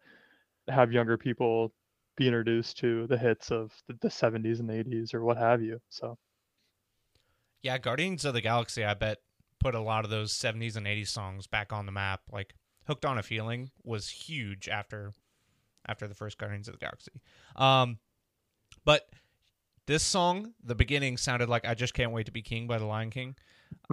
have younger people be introduced to the hits of the, the 70s and 80s or what have you. So Yeah, Guardians of the Galaxy, I bet, put a lot of those 70s and 80s songs back on the map. Like Hooked on a Feeling was huge after after the first Guardians of the Galaxy. Um but this song, the beginning sounded like I just can't wait to be king by the Lion King.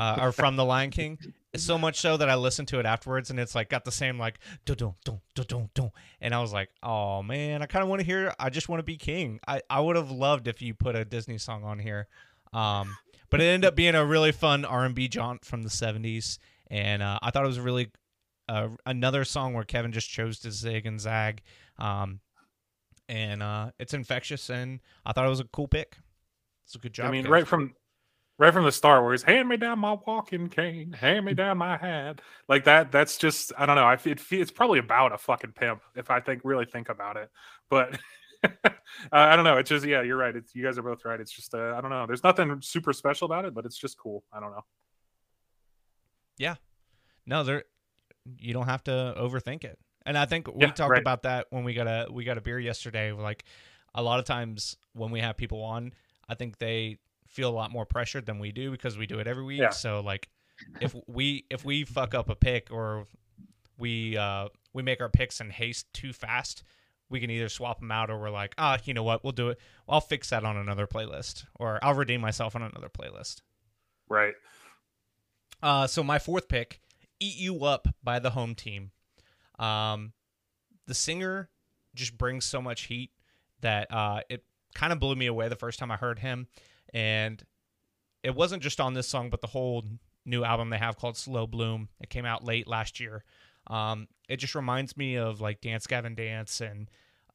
Uh, or from the Lion King. So much so that I listened to it afterwards and it's like got the same like dun dun dun dun dun dun. And I was like, oh man, I kind of want to hear I just want to be king. I, I would have loved if you put a Disney song on here. Um, but it ended up being a really fun R&B jaunt from the 70s. And uh, I thought it was really uh, another song where Kevin just chose to zig and zag. Um, and uh, it's infectious and I thought it was a cool pick. It's a good job. I mean, right from right from the start, where he's hand me down my walking cane, hand me down my hat, like that. That's just I don't know. I it, it's probably about a fucking pimp if I think really think about it. But uh, I don't know. It's just yeah, you're right. It's you guys are both right. It's just uh, I don't know. There's nothing super special about it, but it's just cool. I don't know. Yeah, no, there you don't have to overthink it. And I think we Yeah, talked right. about that when we got a we got a beer yesterday. Like a lot of times when we have people on, I think they feel a lot more pressured than we do because we do it every week. Yeah. So like if we if we fuck up a pick or we uh we make our picks in haste too fast, we can either swap them out or we're like, ah, you know what, we'll do it. I'll fix that on another playlist or I'll redeem myself on another playlist. Right. Uh, so my fourth pick, "Eat You Up" by the home team. Um, the singer just brings so much heat that uh, it kind of blew me away the first time I heard him, and it wasn't just on this song, but the whole new album they have called "Slow Bloom." It came out late last year. Um, it just reminds me of like Dance Gavin Dance and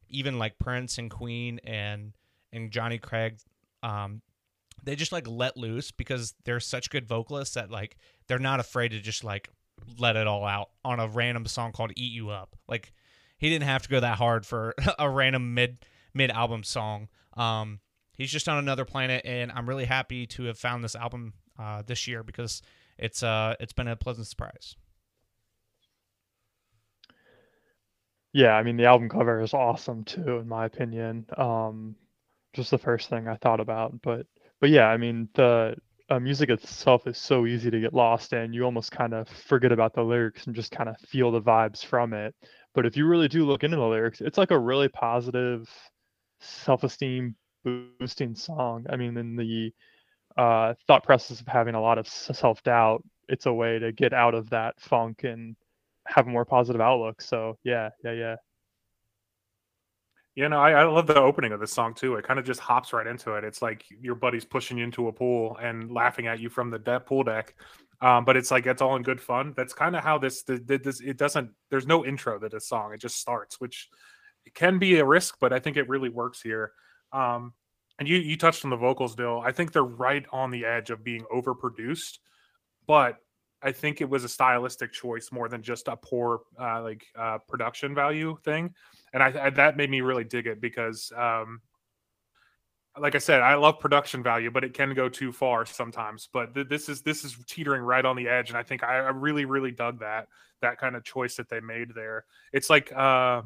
even like Prince and Queen and and Johnny Craig. Um, they just like let loose because they're such good vocalists that like they're not afraid to just like let it all out on a random song called "Eat You Up." Like he didn't have to go that hard for a random mid mid album song. Um, he's just on another planet, and I'm really happy to have found this album uh, this year because it's uh it's been a pleasant surprise. Yeah, I mean the album cover is awesome too, in my opinion. Um, just the first thing I thought about, but but yeah, I mean the uh, music itself is so easy to get lost in. You almost kind of forget about the lyrics and just kind of feel the vibes from it. But if you really do look into the lyrics, it's like a really positive, self-esteem boosting song. I mean, in the uh, thought process of having a lot of self-doubt, it's a way to get out of that funk and have more positive outlook. So yeah, yeah, yeah. You know, I, I love the opening of this song too. It kind of just hops right into it. It's like your buddy's pushing you into a pool and laughing at you from the de- pool deck. Um, but it's like it's all in good fun. That's kind of how this, the, the, this it doesn't. There's no intro to this song. It just starts, which can be a risk, but I think it really works here. Um, and you you touched on the vocals, Dil. I think they're right on the edge of being overproduced, but I think it was a stylistic choice more than just a poor uh, like uh, production value thing and I, I that made me really dig it because um like I said, I love production value, but it can go too far sometimes. But th- this is this is teetering right on the edge, and I think I, I really really dug that that kind of choice that they made there. It's like uh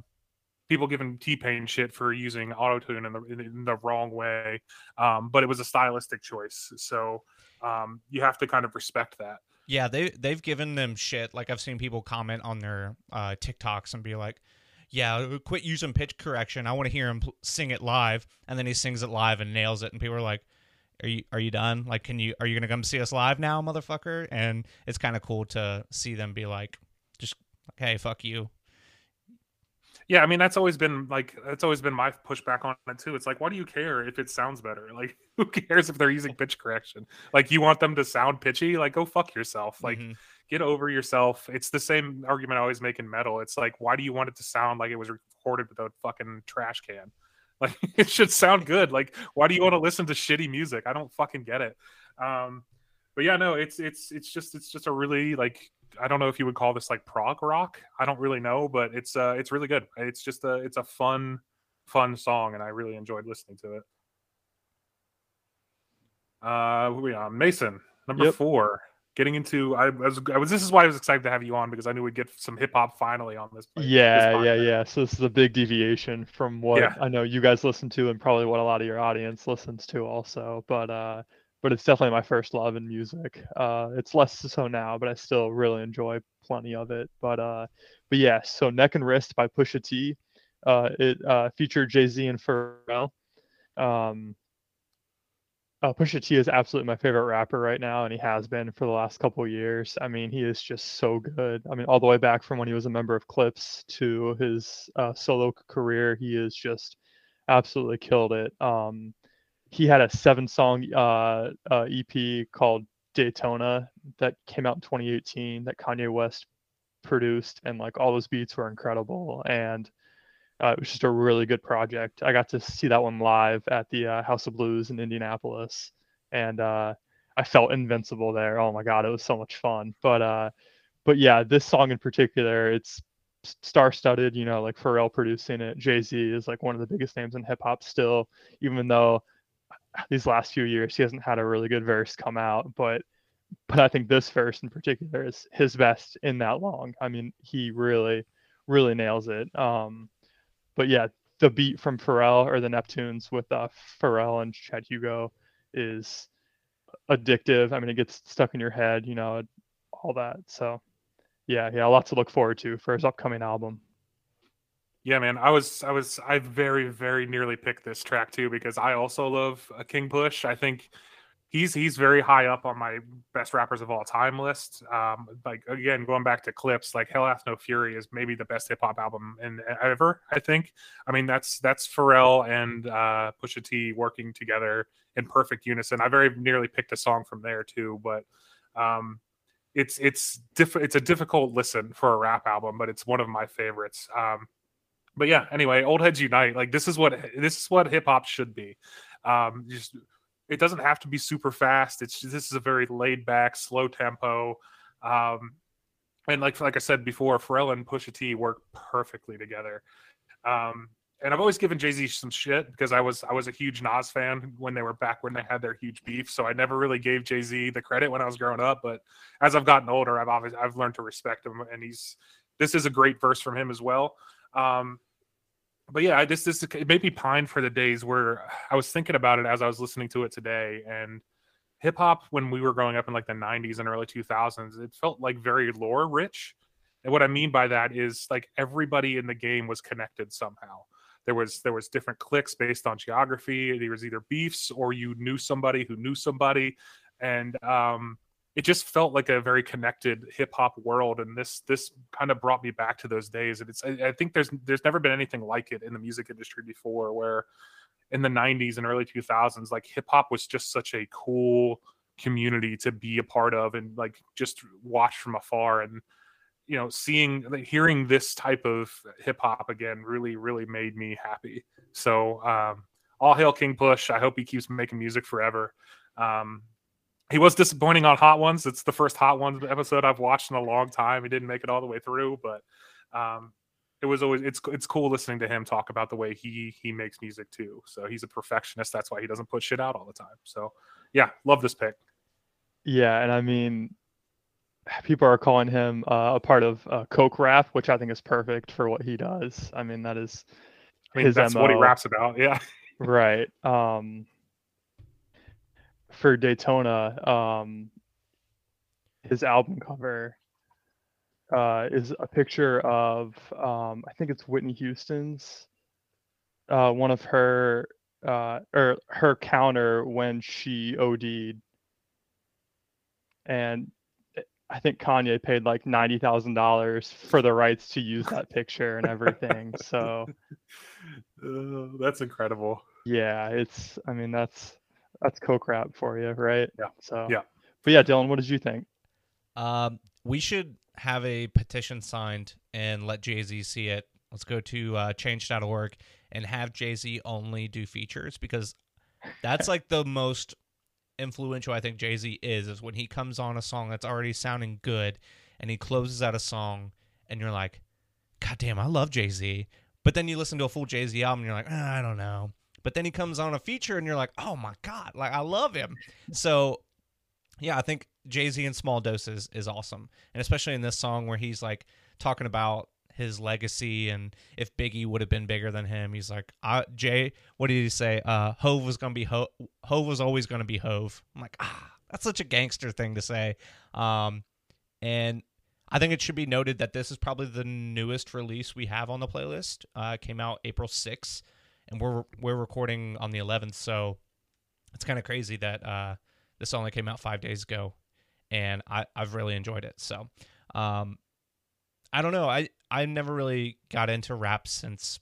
people giving T Pain shit for using auto tune in the in the wrong way, um, but it was a stylistic choice, so um, you have to kind of respect that. Yeah, they they've given them shit. Like I've seen people comment on their uh, TikToks and be like, "Yeah, quit using pitch correction. I want to hear him sing it live." And then he sings it live and nails it, and people are like, "Are you are you done? Like, can you are you gonna come see us live now, motherfucker?" And it's kind of cool to see them be like, "Just hey, fuck you. Yeah, I mean that's always been like that's always been my pushback on it too. It's like, why do you care if it sounds better? Like, who cares if they're using pitch correction? Like, you want them to sound pitchy? Like, go fuck yourself. Like, Mhm. get over yourself. It's the same argument I always make in metal. It's like, why do you want it to sound like it was recorded with a fucking trash can? Like, it should sound good. Like, why do you want to listen to shitty music? I don't fucking get it. Um, but yeah, no, it's it's it's just it's just a really like I don't know if you would call this like prog rock. I don't really know, but it's uh it's really good. It's just a it's a fun fun song, and I really enjoyed listening to it. Uh, we on Mason number Yep. four. Getting into I was I was this is why I was excited to have you on because I knew we'd get some hip hop finally on this. play- this Yeah, yeah, yeah. So this is a big deviation from what Yeah. I know you guys listen to and probably what a lot of your audience listens to also. But uh but it's definitely my first love in music. Uh it's less so now, but I still really enjoy plenty of it. But uh but yeah, so Neck and Wrist by Pusha T. Uh it uh featured Jay-Z and Pharrell. Um uh, Pusha T is absolutely my favorite rapper right now, and he has been for the last couple years. I mean, he is just so good. I mean, all the way back from when he was a member of Clipse to his uh, solo career, he is just absolutely killed it. Um, he had a seven-song uh, uh, EP called Daytona that came out in 2018 that Kanye West produced, and like all those beats were incredible. And uh, it was just a really good project. I got to see that one live at the uh, House of Blues in Indianapolis, and uh, I felt invincible there. Oh my god, it was so much fun. But uh, but yeah, this song in particular, it's star-studded. You know, like Pharrell producing it. Jay Z is like one of the biggest names in hip hop still, even though these last few years he hasn't had a really good verse come out. But but I think this verse in particular is his best in that long. I mean, he really really nails it. Um, but yeah, the beat from Pharrell or the Neptunes with uh, Pharrell and Chad Hugo is addictive. I mean, it gets stuck in your head, you know, all that. So yeah, yeah, a lot to look forward to for his upcoming album. Yeah, man. I was I was I very very nearly picked this track too because I also love uh, King Push. I think he's he's very high up on my best rappers of all time list. Um, like again, going back to Clipse, like Hell Hath No Fury is maybe the best hip hop album in ever. I think. I mean, that's that's Pharrell and uh, Pusha T working together in perfect unison. I very nearly picked a song from there too, but um, it's it's diff- it's a difficult listen for a rap album, but it's one of my favorites. Um, but yeah, anyway, old heads unite. Like this is what this is what hip hop should be. Um, just it doesn't have to be super fast. It's this is a very laid back, slow tempo. Um, and like like I said before, Pharrell and Pusha T work perfectly together. Um, and I've always given Jay Z some shit because I was I was a huge Nas fan when they were back when they had their huge beef. So I never really gave Jay Z the credit when I was growing up. But as I've gotten older, I've obviously I've learned to respect him, and he's this is a great verse from him as well. Um, but yeah, I just this it made me pine for the days where I was thinking about it as I was listening to it today, and hip hop when we were growing up in like the 90s and early 2000s, it felt like very lore rich. And what I mean by that is like everybody in the game was connected somehow. There was there was different cliques based on geography. There was either beefs or you knew somebody who knew somebody, and um, it just felt like a very connected hip hop world. And this this kind of brought me back to those days. And it's I, I think there's there's never been anything like it in the music industry before, where in the 90s and early 2000s like hip hop was just such a cool community to be a part of and like just watch from afar and you know seeing like, hearing this type of hip hop again really really made me happy so um all hail king push i hope he keeps making music forever um he was disappointing on hot ones it's the first hot ones episode i've watched in a long time he didn't make it all the way through but um it was always it's it's cool listening to him talk about the way he he makes music too. So he's a perfectionist. That's why he doesn't put shit out all the time. So yeah, love this pick. Yeah, and I mean, people are calling him uh, a part of uh, Coke rap, which I think is perfect for what he does. I mean, that is I mean, that's what he raps about. Yeah. right. Um, for Daytona, um, his album cover uh, is a picture of um, I think it's Whitney Houston's uh, one of her uh, or her counter when she OD'd, and I think Kanye paid like ninety thousand dollars for the rights to use that picture and everything. so uh, that's incredible. Yeah, it's. I mean, that's that's coke rap for you, right? Yeah. So yeah. But yeah, Dylan, what did you think? Um, we should have a petition signed and let Jay Z see it. Let's go to uh, change.org and have Jay Z only do features because that's like the most influential I think Jay Z is is when he comes on a song that's already sounding good and he closes out a song and you're like, God damn, I love Jay Z. But then you listen to a full Jay Z album and you're like, ah, I don't know. But then he comes on a feature and you're like, oh my God, like I love him. So yeah, I think Jay Z in small doses is awesome. And especially in this song where he's like talking about his legacy and if Biggie would have been bigger than him. He's like, uh, Jay, what did he say? Uh, Hove was gonna be Hove. Hove was always gonna be Hove. I'm like, ah, that's such a gangster thing to say. Um, and I think it should be noted that this is probably the newest release we have on the playlist. Uh, came out April 6th, and we're we're recording on the 11th, so it's kind of crazy that uh, this only came out five days ago, and I I've really enjoyed it. So, um, I don't know. I I never really got into rap since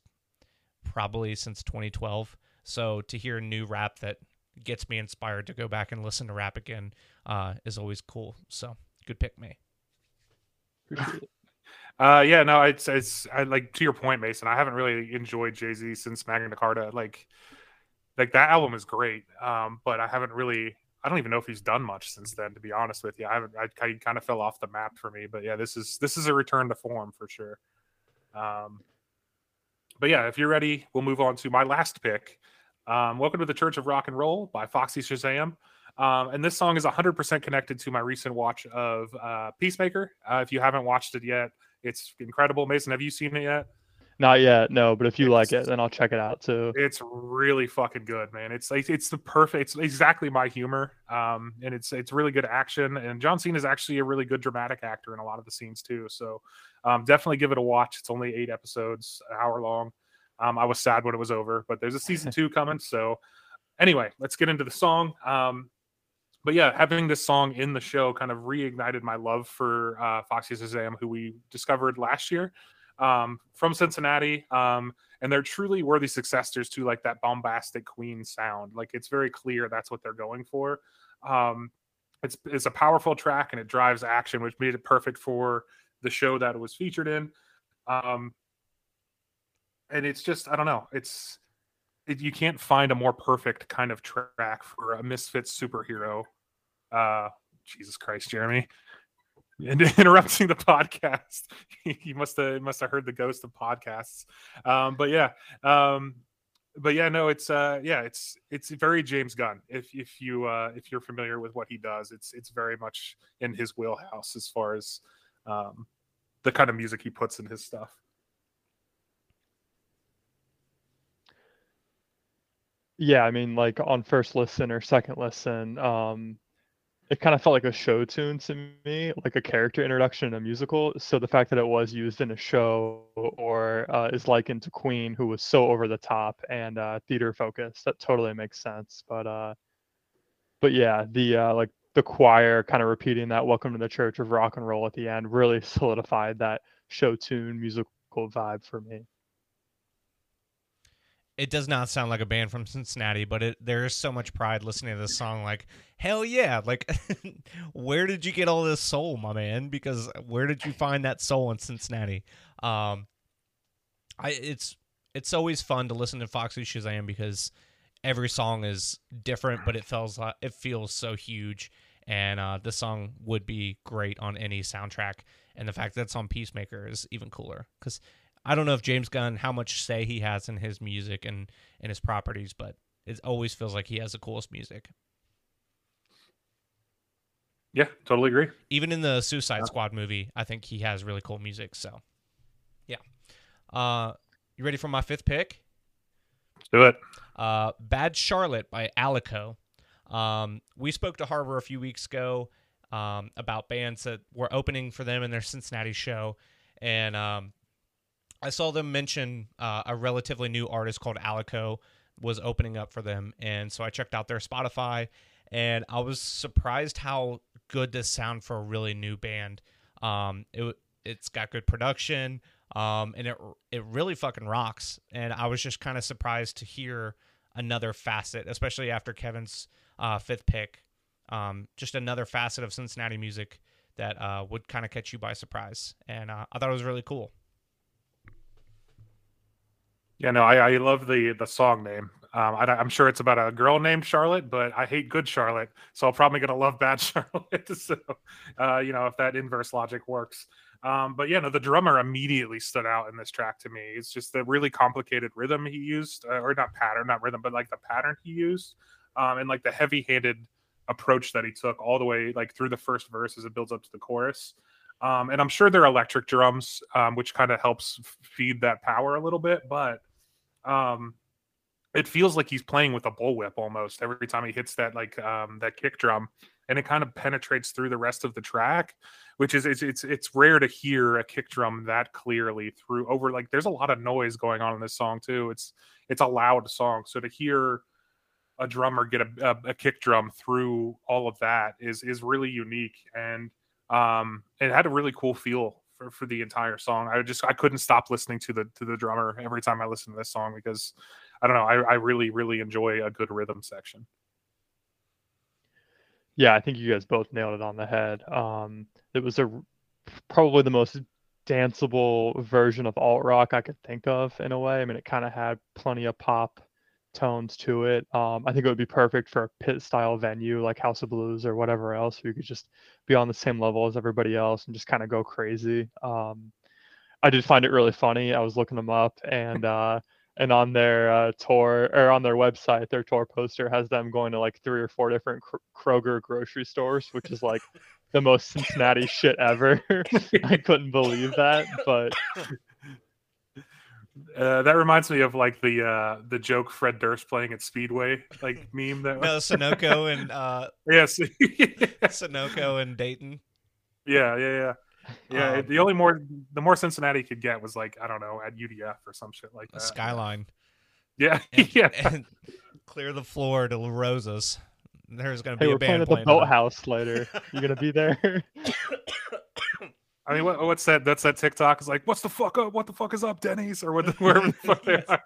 probably since 2012. So to hear new rap that gets me inspired to go back and listen to rap again uh, is always cool. So good pick, me. Uh, yeah, no, it's it's I, like to your point, Mason. I haven't really enjoyed Jay Z since Magna Carta. Like, like that album is great, um, but I haven't really. I don't even know if he's done much since then. To be honest with you, I haven't. I, I kind of fell off the map for me. But yeah, this is this is a return to form for sure. Um, but yeah, if you're ready, we'll move on to my last pick. Um, Welcome to the Church of Rock and Roll by Foxy Shazam. Um, and this song is 100% connected to my recent watch of uh, Peacemaker. Uh, if you haven't watched it yet, it's incredible. Mason, have you seen it yet? Not yet, no. But if you it's, like it, then I'll check it out too. It's really fucking good, man. It's like it's the perfect. It's exactly my humor, um, and it's it's really good action. And John Cena is actually a really good dramatic actor in a lot of the scenes too. So um, definitely give it a watch. It's only eight episodes, an hour long. Um, I was sad when it was over, but there's a season two coming. So anyway, let's get into the song. Um, but yeah, having this song in the show kind of reignited my love for uh, Foxy Shazam, who we discovered last year um, from Cincinnati. Um, and they're truly worthy successors to like that bombastic Queen sound. Like it's very clear that's what they're going for. Um, it's it's a powerful track and it drives action, which made it perfect for the show that it was featured in. Um, and it's just I don't know. It's it, you can't find a more perfect kind of track for a misfit superhero uh, Jesus Christ, Jeremy. interrupting the podcast. he must have must have heard the ghost of podcasts. Um, but yeah, um, but yeah, no, it's uh, yeah, it's it's very James Gunn. If if you uh, if you're familiar with what he does, it's it's very much in his wheelhouse as far as um, the kind of music he puts in his stuff. Yeah, I mean, like on first listen or second listen, um, it kind of felt like a show tune to me, like a character introduction in a musical. So the fact that it was used in a show or uh, is likened to Queen, who was so over the top and uh, theater focused, that totally makes sense. But uh, but yeah, the uh, like the choir kind of repeating that "Welcome to the Church of Rock and Roll" at the end really solidified that show tune musical vibe for me it does not sound like a band from Cincinnati, but it, there is so much pride listening to this song. Like, hell yeah! Like, where did you get all this soul, my man? Because where did you find that soul in Cincinnati? Um, I it's it's always fun to listen to Foxy Shazam because every song is different, but it feels like, it feels so huge. And uh, this song would be great on any soundtrack. And the fact that it's on Peacemaker is even cooler because I don't know if James Gunn how much say he has in his music and and his properties, but it always feels like he has the coolest music. Yeah, totally agree. Even in the Suicide Squad movie, I think he has really cool music. So, yeah. Uh, you ready for my fifth pick? Let's do it. Uh, Bad Charlotte by Alico. Um, we spoke to Harbor a few weeks ago um, about bands that were opening for them in their Cincinnati show, and um, I saw them mention uh, a relatively new artist called Alico was opening up for them, and so I checked out their Spotify, and I was surprised how good this sound for a really new band. Um, it it's got good production, um, and it it really fucking rocks. And I was just kind of surprised to hear another facet, especially after Kevin's uh, fifth pick. Um, just another facet of Cincinnati music that uh, would kind of catch you by surprise, and uh, I thought it was really cool. Yeah, no, I, I love the the song name. Um, I, am sure it's about a girl named Charlotte, but I hate Good Charlotte, so I'm probably gonna love Bad Charlotte. so, uh, you know, if that inverse logic works. Um, but yeah, no, the drummer immediately stood out in this track to me. It's just the really complicated rhythm he used, uh, or not pattern, not rhythm, but like the pattern he used, um, and like the heavy-handed approach that he took all the way like through the first verse as it builds up to the chorus. Um, and I'm sure they're electric drums, um, which kind of helps feed that power a little bit. But um, it feels like he's playing with a bullwhip almost every time he hits that like um, that kick drum, and it kind of penetrates through the rest of the track, which is it's it's it's rare to hear a kick drum that clearly through over like there's a lot of noise going on in this song too. It's it's a loud song, so to hear a drummer get a, a, a kick drum through all of that is is really unique and um, it had a really cool feel for, for the entire song. I just I couldn't stop listening to the to the drummer every time I listen to this song because I don't know I, I really really enjoy a good rhythm section. Yeah, I think you guys both nailed it on the head. Um, it was a probably the most danceable version of alt rock I could think of in a way. I mean, it kind of had plenty of pop tones to it. Um, I think it would be perfect for a pit style venue like House of Blues or whatever else, where you could just be on the same level as everybody else and just kind of go crazy. Um, I did find it really funny. I was looking them up and uh, and on their uh, tour or on their website, their tour poster has them going to like three or four different Kroger grocery stores, which is like the most Cincinnati shit ever. I couldn't believe that, but uh, that reminds me of like the uh the joke Fred Durst playing at Speedway like meme that no Sunoco and uh yes Sunoco and Dayton. Yeah, yeah, yeah. Yeah, um, the only more the more Cincinnati could get was like I don't know at UDF or some shit like that. Skyline. Yeah, and, yeah. And clear the floor to La Rosa's. There's gonna be hey, a we're band playing at the boathouse later. you're gonna be there? I mean, what, what's that? That's that TikTok is like, what's the fuck up? What the fuck is up, Denny's or what? The, wherever the fuck they are.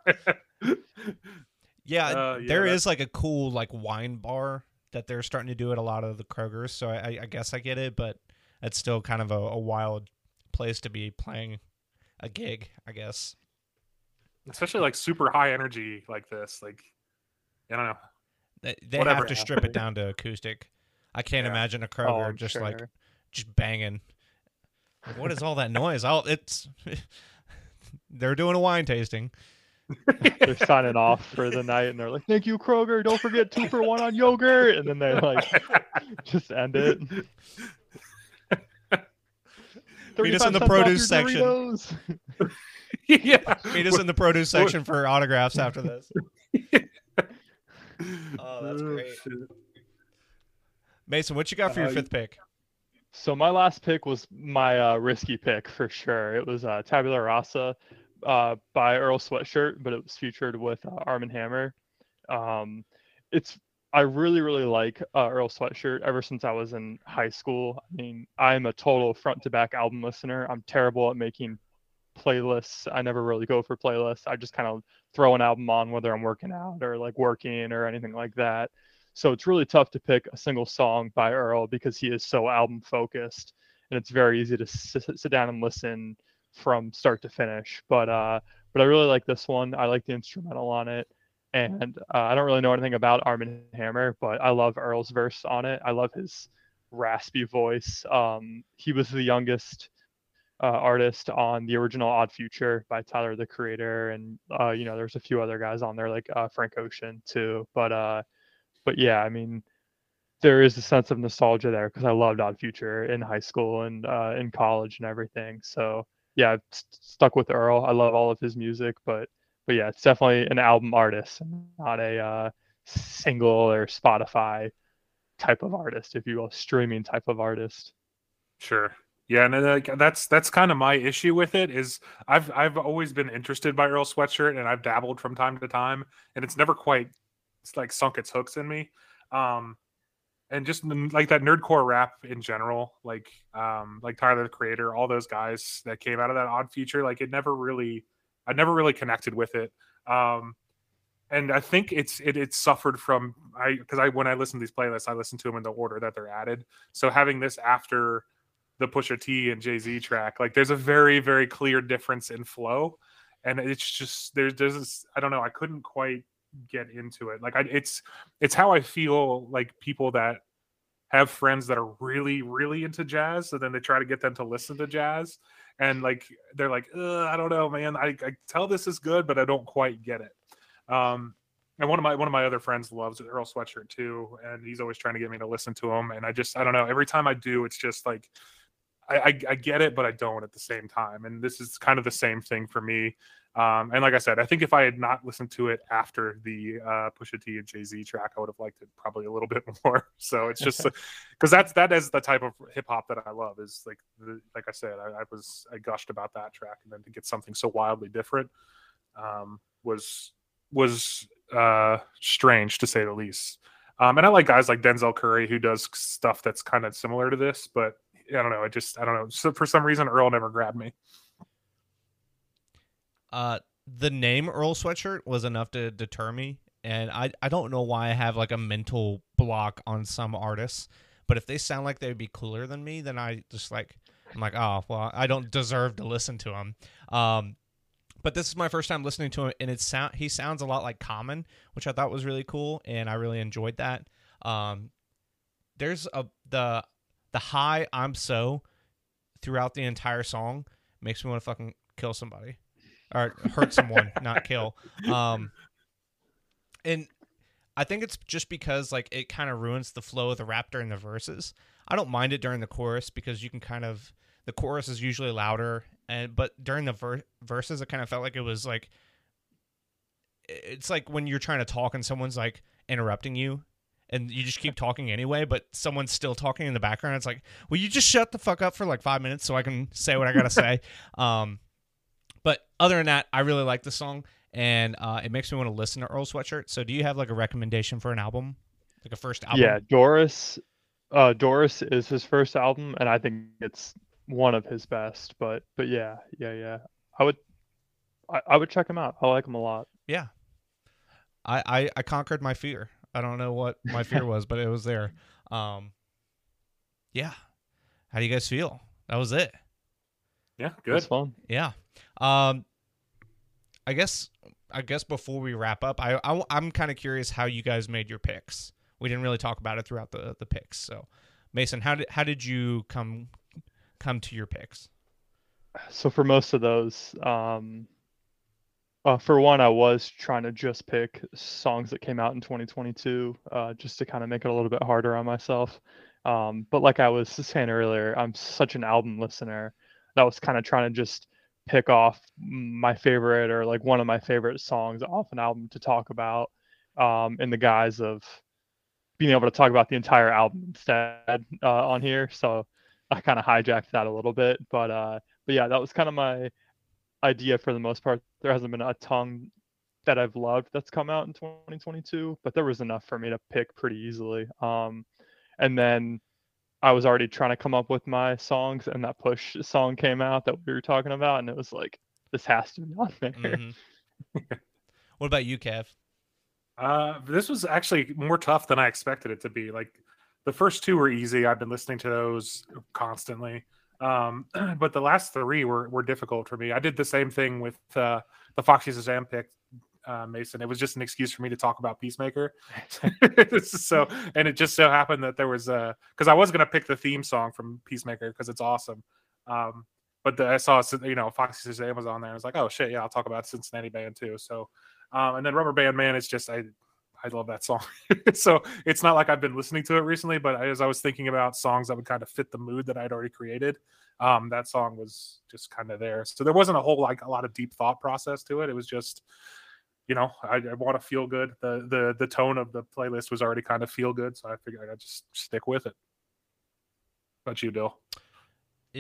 yeah, uh, yeah, there is like a cool like wine bar that they're starting to do at a lot of the Kroger's. So I, I guess I get it, but it's still kind of a, a wild place to be playing a gig, I guess. Especially like super high energy like this, like I don't know. They, they have to strip it down to acoustic. I can't yeah. imagine a Kroger oh, just sure. like just banging what is all that noise? I'll, it's they're doing a wine tasting. they're signing off for the night, and they're like, "Thank you, Kroger. Don't forget two for one on yogurt." And then they like just end it. Meet us in the produce section. yeah, meet us in the produce section for autographs after this. oh, that's great. Mason, what you got for your uh, fifth pick? So my last pick was my uh, risky pick for sure. It was uh, Tabula Rasa uh, by Earl Sweatshirt, but it was featured with uh, Armand Hammer. Um, it's I really really like uh, Earl Sweatshirt ever since I was in high school. I mean, I'm a total front to back album listener. I'm terrible at making playlists. I never really go for playlists. I just kind of throw an album on whether I'm working out or like working or anything like that. So it's really tough to pick a single song by Earl because he is so album focused, and it's very easy to sit, sit down and listen from start to finish. But uh, but I really like this one. I like the instrumental on it, and uh, I don't really know anything about Armand Hammer, but I love Earl's verse on it. I love his raspy voice. Um, he was the youngest uh, artist on the original Odd Future by Tyler the Creator, and uh, you know there's a few other guys on there like uh, Frank Ocean too. But uh, but yeah, I mean, there is a sense of nostalgia there because I loved Odd Future in high school and uh, in college and everything. So yeah, I've st- stuck with Earl. I love all of his music, but but yeah, it's definitely an album artist, not a uh, single or Spotify type of artist, if you will, streaming type of artist. Sure. Yeah, and that's that's kind of my issue with it is I've I've always been interested by Earl Sweatshirt and I've dabbled from time to time and it's never quite it's like sunk its hooks in me. Um, and just like that nerdcore rap in general, like um, like Tyler the Creator, all those guys that came out of that odd future, like it never really, I never really connected with it. Um, and I think it's it it suffered from I because I when I listen to these playlists, I listen to them in the order that they're added. So having this after the Pusha T and Jay Z track, like there's a very very clear difference in flow, and it's just there's there's this, I don't know I couldn't quite get into it. Like I, it's it's how I feel like people that have friends that are really really into jazz, so then they try to get them to listen to jazz, and like they're like, I don't know, man. I, I tell this is good, but I don't quite get it. Um, and one of my one of my other friends loves Earl Sweatshirt too, and he's always trying to get me to listen to him. And I just I don't know. Every time I do, it's just like I, I, I get it, but I don't at the same time. And this is kind of the same thing for me. Um, and like I said, I think if I had not listened to it after the uh, Pusha T and Jay Z track, I would have liked it probably a little bit more. So it's just because that's that is the type of hip hop that I love. Is like the, like I said, I, I, was I gushed about that track, and then to get something so wildly different um, was was uh, strange to say the least. Um, and I like guys like Denzel Curry who does stuff that's kind of similar to this, but I don't know. I just I don't know. So for some reason, Earl never grabbed me. Uh, the name Earl Sweatshirt was enough to deter me, and I I don't know why I have like a mental block on some artists, but if they sound like they'd be cooler than me, then I just like I'm like oh well I don't deserve to listen to them. Um, but this is my first time listening to him, and it sound he sounds a lot like Common, which I thought was really cool, and I really enjoyed that. Um, there's a the the high I'm so throughout the entire song makes me want to fucking kill somebody or hurt someone, not kill. Um, and I think it's just because like it kind of ruins the flow of the rap during the verses. I don't mind it during the chorus because you can kind of the chorus is usually louder and but during the ver- verses it kind of felt like it was like it's like when you're trying to talk and someone's like interrupting you and you just keep talking anyway but someone's still talking in the background it's like will you just shut the fuck up for like five minutes so i can say what i gotta say um but other than that i really like the song and uh, it makes me want to listen to earl sweatshirt so do you have like a recommendation for an album like a first album yeah doris uh doris is his first album and i think it's one of his best, but but yeah, yeah, yeah. I would I, I would check him out. I like him a lot. Yeah. I, I I conquered my fear. I don't know what my fear was, but it was there. Um Yeah. How do you guys feel? That was it. Yeah, good. fun. Yeah. Um I guess I guess before we wrap up, I, I am kind of curious how you guys made your picks. We didn't really talk about it throughout the the picks. So, Mason, how did how did you come come to your picks? So for most of those, um, uh, for one, I was trying to just pick songs that came out in 2022, uh, just to kind of make it a little bit harder on myself. Um, but like I was saying earlier, I'm such an album listener that was kind of trying to just pick off my favorite or like one of my favorite songs off an album to talk about um, in the guise of being able to talk about the entire album instead uh, on here. So I kind of hijacked that a little bit, but uh, but yeah, that was kind of my idea for the most part. There hasn't been a tongue that I've loved that's come out in 2022, but there was enough for me to pick pretty easily. Um, and then I was already trying to come up with my songs, and that push song came out that we were talking about, and it was like, this has to be on there. Mm-hmm. what about you, Kev? Uh, this was actually more tough than I expected it to be. Like the first two were easy. I've been listening to those constantly. Um, but the last three were, were difficult for me. I did the same thing with uh, the Foxy Shazam pick, uh, Mason. It was just an excuse for me to talk about Peacemaker. so, and it just so happened that there was a because I was going to pick the theme song from Peacemaker because it's awesome. Um, but the, I saw you know Foxy Shazam was on there. I was like, oh shit, yeah, I'll talk about Cincinnati Band too. So, um, and then Rubber Band Man, it's just I I love that song. so it's not like I've been listening to it recently, but as I was thinking about songs that would kind of fit the mood that I'd already created, um, that song was just kind of there. So there wasn't a whole like a lot of deep thought process to it. It was just, you know, I, I want to feel good. The the the tone of the playlist was already kind of feel good, so I figured I'd just stick with it. How about you, Dill?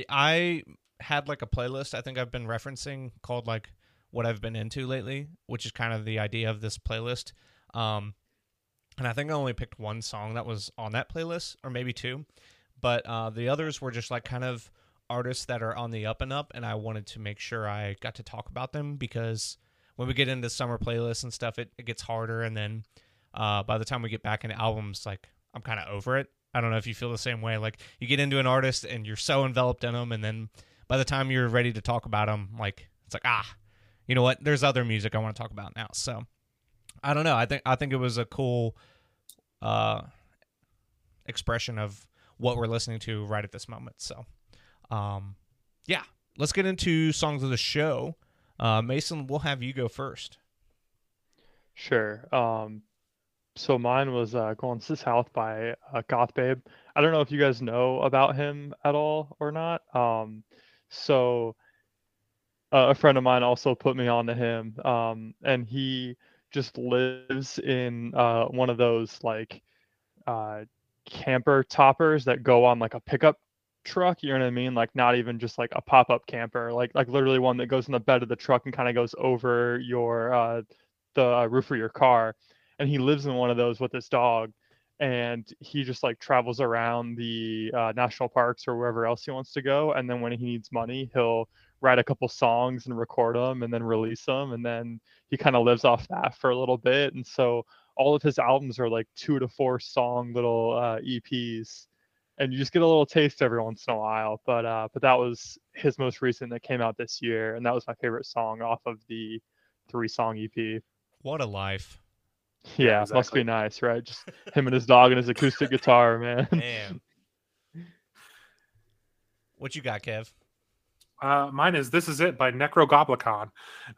I had like a playlist I think I've been referencing called like what I've been into lately, which is kind of the idea of this playlist. Um, and I think I only picked one song that was on that playlist, or maybe two, but uh, the others were just like kind of artists that are on the up and up, and I wanted to make sure I got to talk about them because when we get into summer playlists and stuff, it, it gets harder, and then uh, by the time we get back into albums, like I'm kind of over it. I don't know if you feel the same way. Like you get into an artist and you're so enveloped in them, and then by the time you're ready to talk about them, like it's like ah, you know what? There's other music I want to talk about now. So I don't know. I think I think it was a cool uh, expression of what we're listening to right at this moment. So, um, yeah, let's get into songs of the show. Uh, Mason, we'll have you go first. Sure. Um, so mine was uh, "Going to South" by uh, Goth Babe. I don't know if you guys know about him at all or not. Um, so uh, a friend of mine also put me on to him, um, and he just lives in uh, one of those like uh, camper toppers that go on like a pickup truck. You know what I mean? Like not even just like a pop up camper, like like literally one that goes in the bed of the truck and kind of goes over your uh, the uh, roof of your car. And he lives in one of those with his dog, and he just like travels around the uh, national parks or wherever else he wants to go. And then when he needs money, he'll write a couple songs and record them and then release them and then he kind of lives off that for a little bit and so all of his albums are like two to four song little uh, eps and you just get a little taste every once in a while but uh but that was his most recent that came out this year and that was my favorite song off of the three song ep what a life yeah, yeah exactly. must be nice right just him and his dog and his acoustic guitar man Damn. what you got kev uh, mine is "This Is It" by Nekrogoblikon.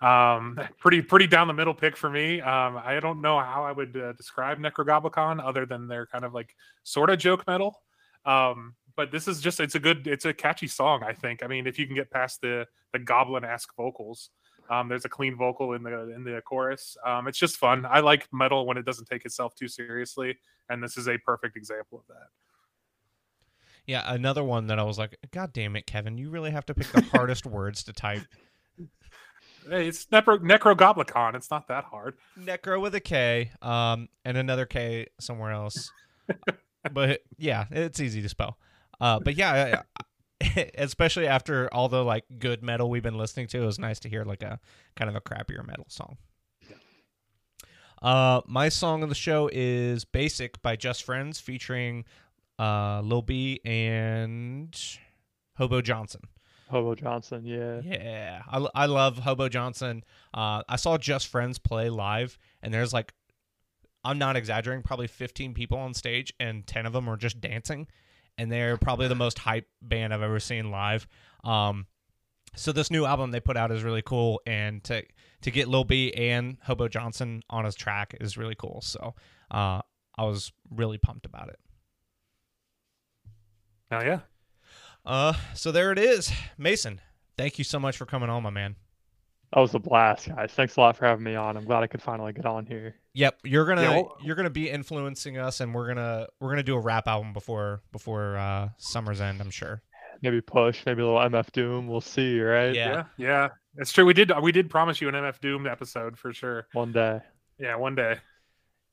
Um, pretty pretty down the middle pick for me. Um, I don't know how I would uh, describe Nekrogoblikon other than they're kind of like sort of joke metal. Um, but this is just it's a good it's a catchy song. I think. I mean, if you can get past the the goblin esque vocals. Um, there's a clean vocal in the in the chorus. Um, it's just fun. I like metal when it doesn't take itself too seriously, and this is a perfect example of that. Yeah, another one that I was like, God damn it, Kevin, you really have to pick the hardest words to type. Hey, it's Necro Nekrogoblikon. It's not that hard. Necro with a K, um, and another K somewhere else. but yeah, it's easy to spell. Uh, but yeah, especially after all the like good metal we've been listening to, it was nice to hear like a kind of a crappier metal song. Uh, my song of the show is "Basic" by Just Friends, featuring uh, Lil B and Hobo Johnson. Hobo Johnson, yeah. Yeah. I, I love Hobo Johnson. Uh, I saw Just Friends play live, and there's like, I'm not exaggerating, probably 15 people on stage, and 10 of them are just dancing. And they're probably the most hype band I've ever seen live. Um, so this new album they put out is really cool, and to to get Lil B and Hobo Johnson on his track is really cool. So uh, I was really pumped about it. Oh yeah. Uh, so there it is, Mason. Thank you so much for coming on, my man. That was a blast, guys. Thanks a lot for having me on. I'm glad I could finally get on here. Yep, you're gonna yeah, well, you're gonna be influencing us, and we're gonna we're gonna do a rap album before before uh, summer's end. I'm sure. Maybe push, maybe a little MF Doom. We'll see, right? Yeah, yeah, yeah. It's true. We did we did promise you an MF Doom episode for sure. One day. Yeah, one day.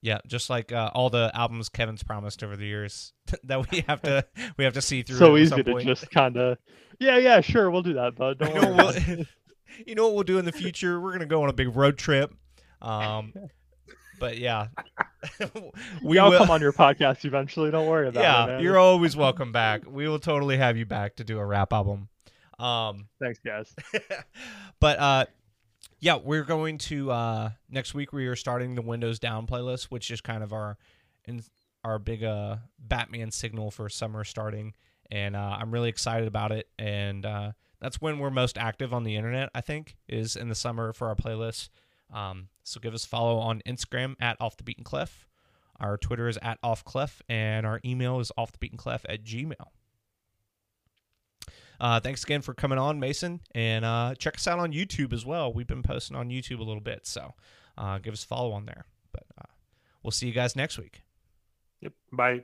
Yeah, just like uh, all the albums Kevin's promised over the years that we have to we have to see through. So easy to just kind of, yeah, yeah, sure, we'll do that, bud. Don't you, know we'll, you know what we'll do in the future? We're gonna go on a big road trip. Um, but yeah, we will come on your podcast eventually. Don't worry about yeah, it. Yeah, you're always welcome back. We will totally have you back to do a rap album. Um, Thanks, guys. but uh, yeah, we're going to uh, next week. We are starting the Windows Down playlist, which is kind of our in, our big uh, Batman signal for summer starting, and uh, I'm really excited about it. And uh, that's when we're most active on the internet. I think is in the summer for our playlist. Um, so give us a follow on Instagram at Off the Beaten Clef. Our Twitter is at Off Clef, and our email is Off the Beaten Clef at Gmail. Uh, thanks again for coming on, Mason, and uh, check us out on YouTube as well. We've been posting on YouTube a little bit, so uh, give us a follow on there. But uh, we'll see you guys next week. Yep. Bye.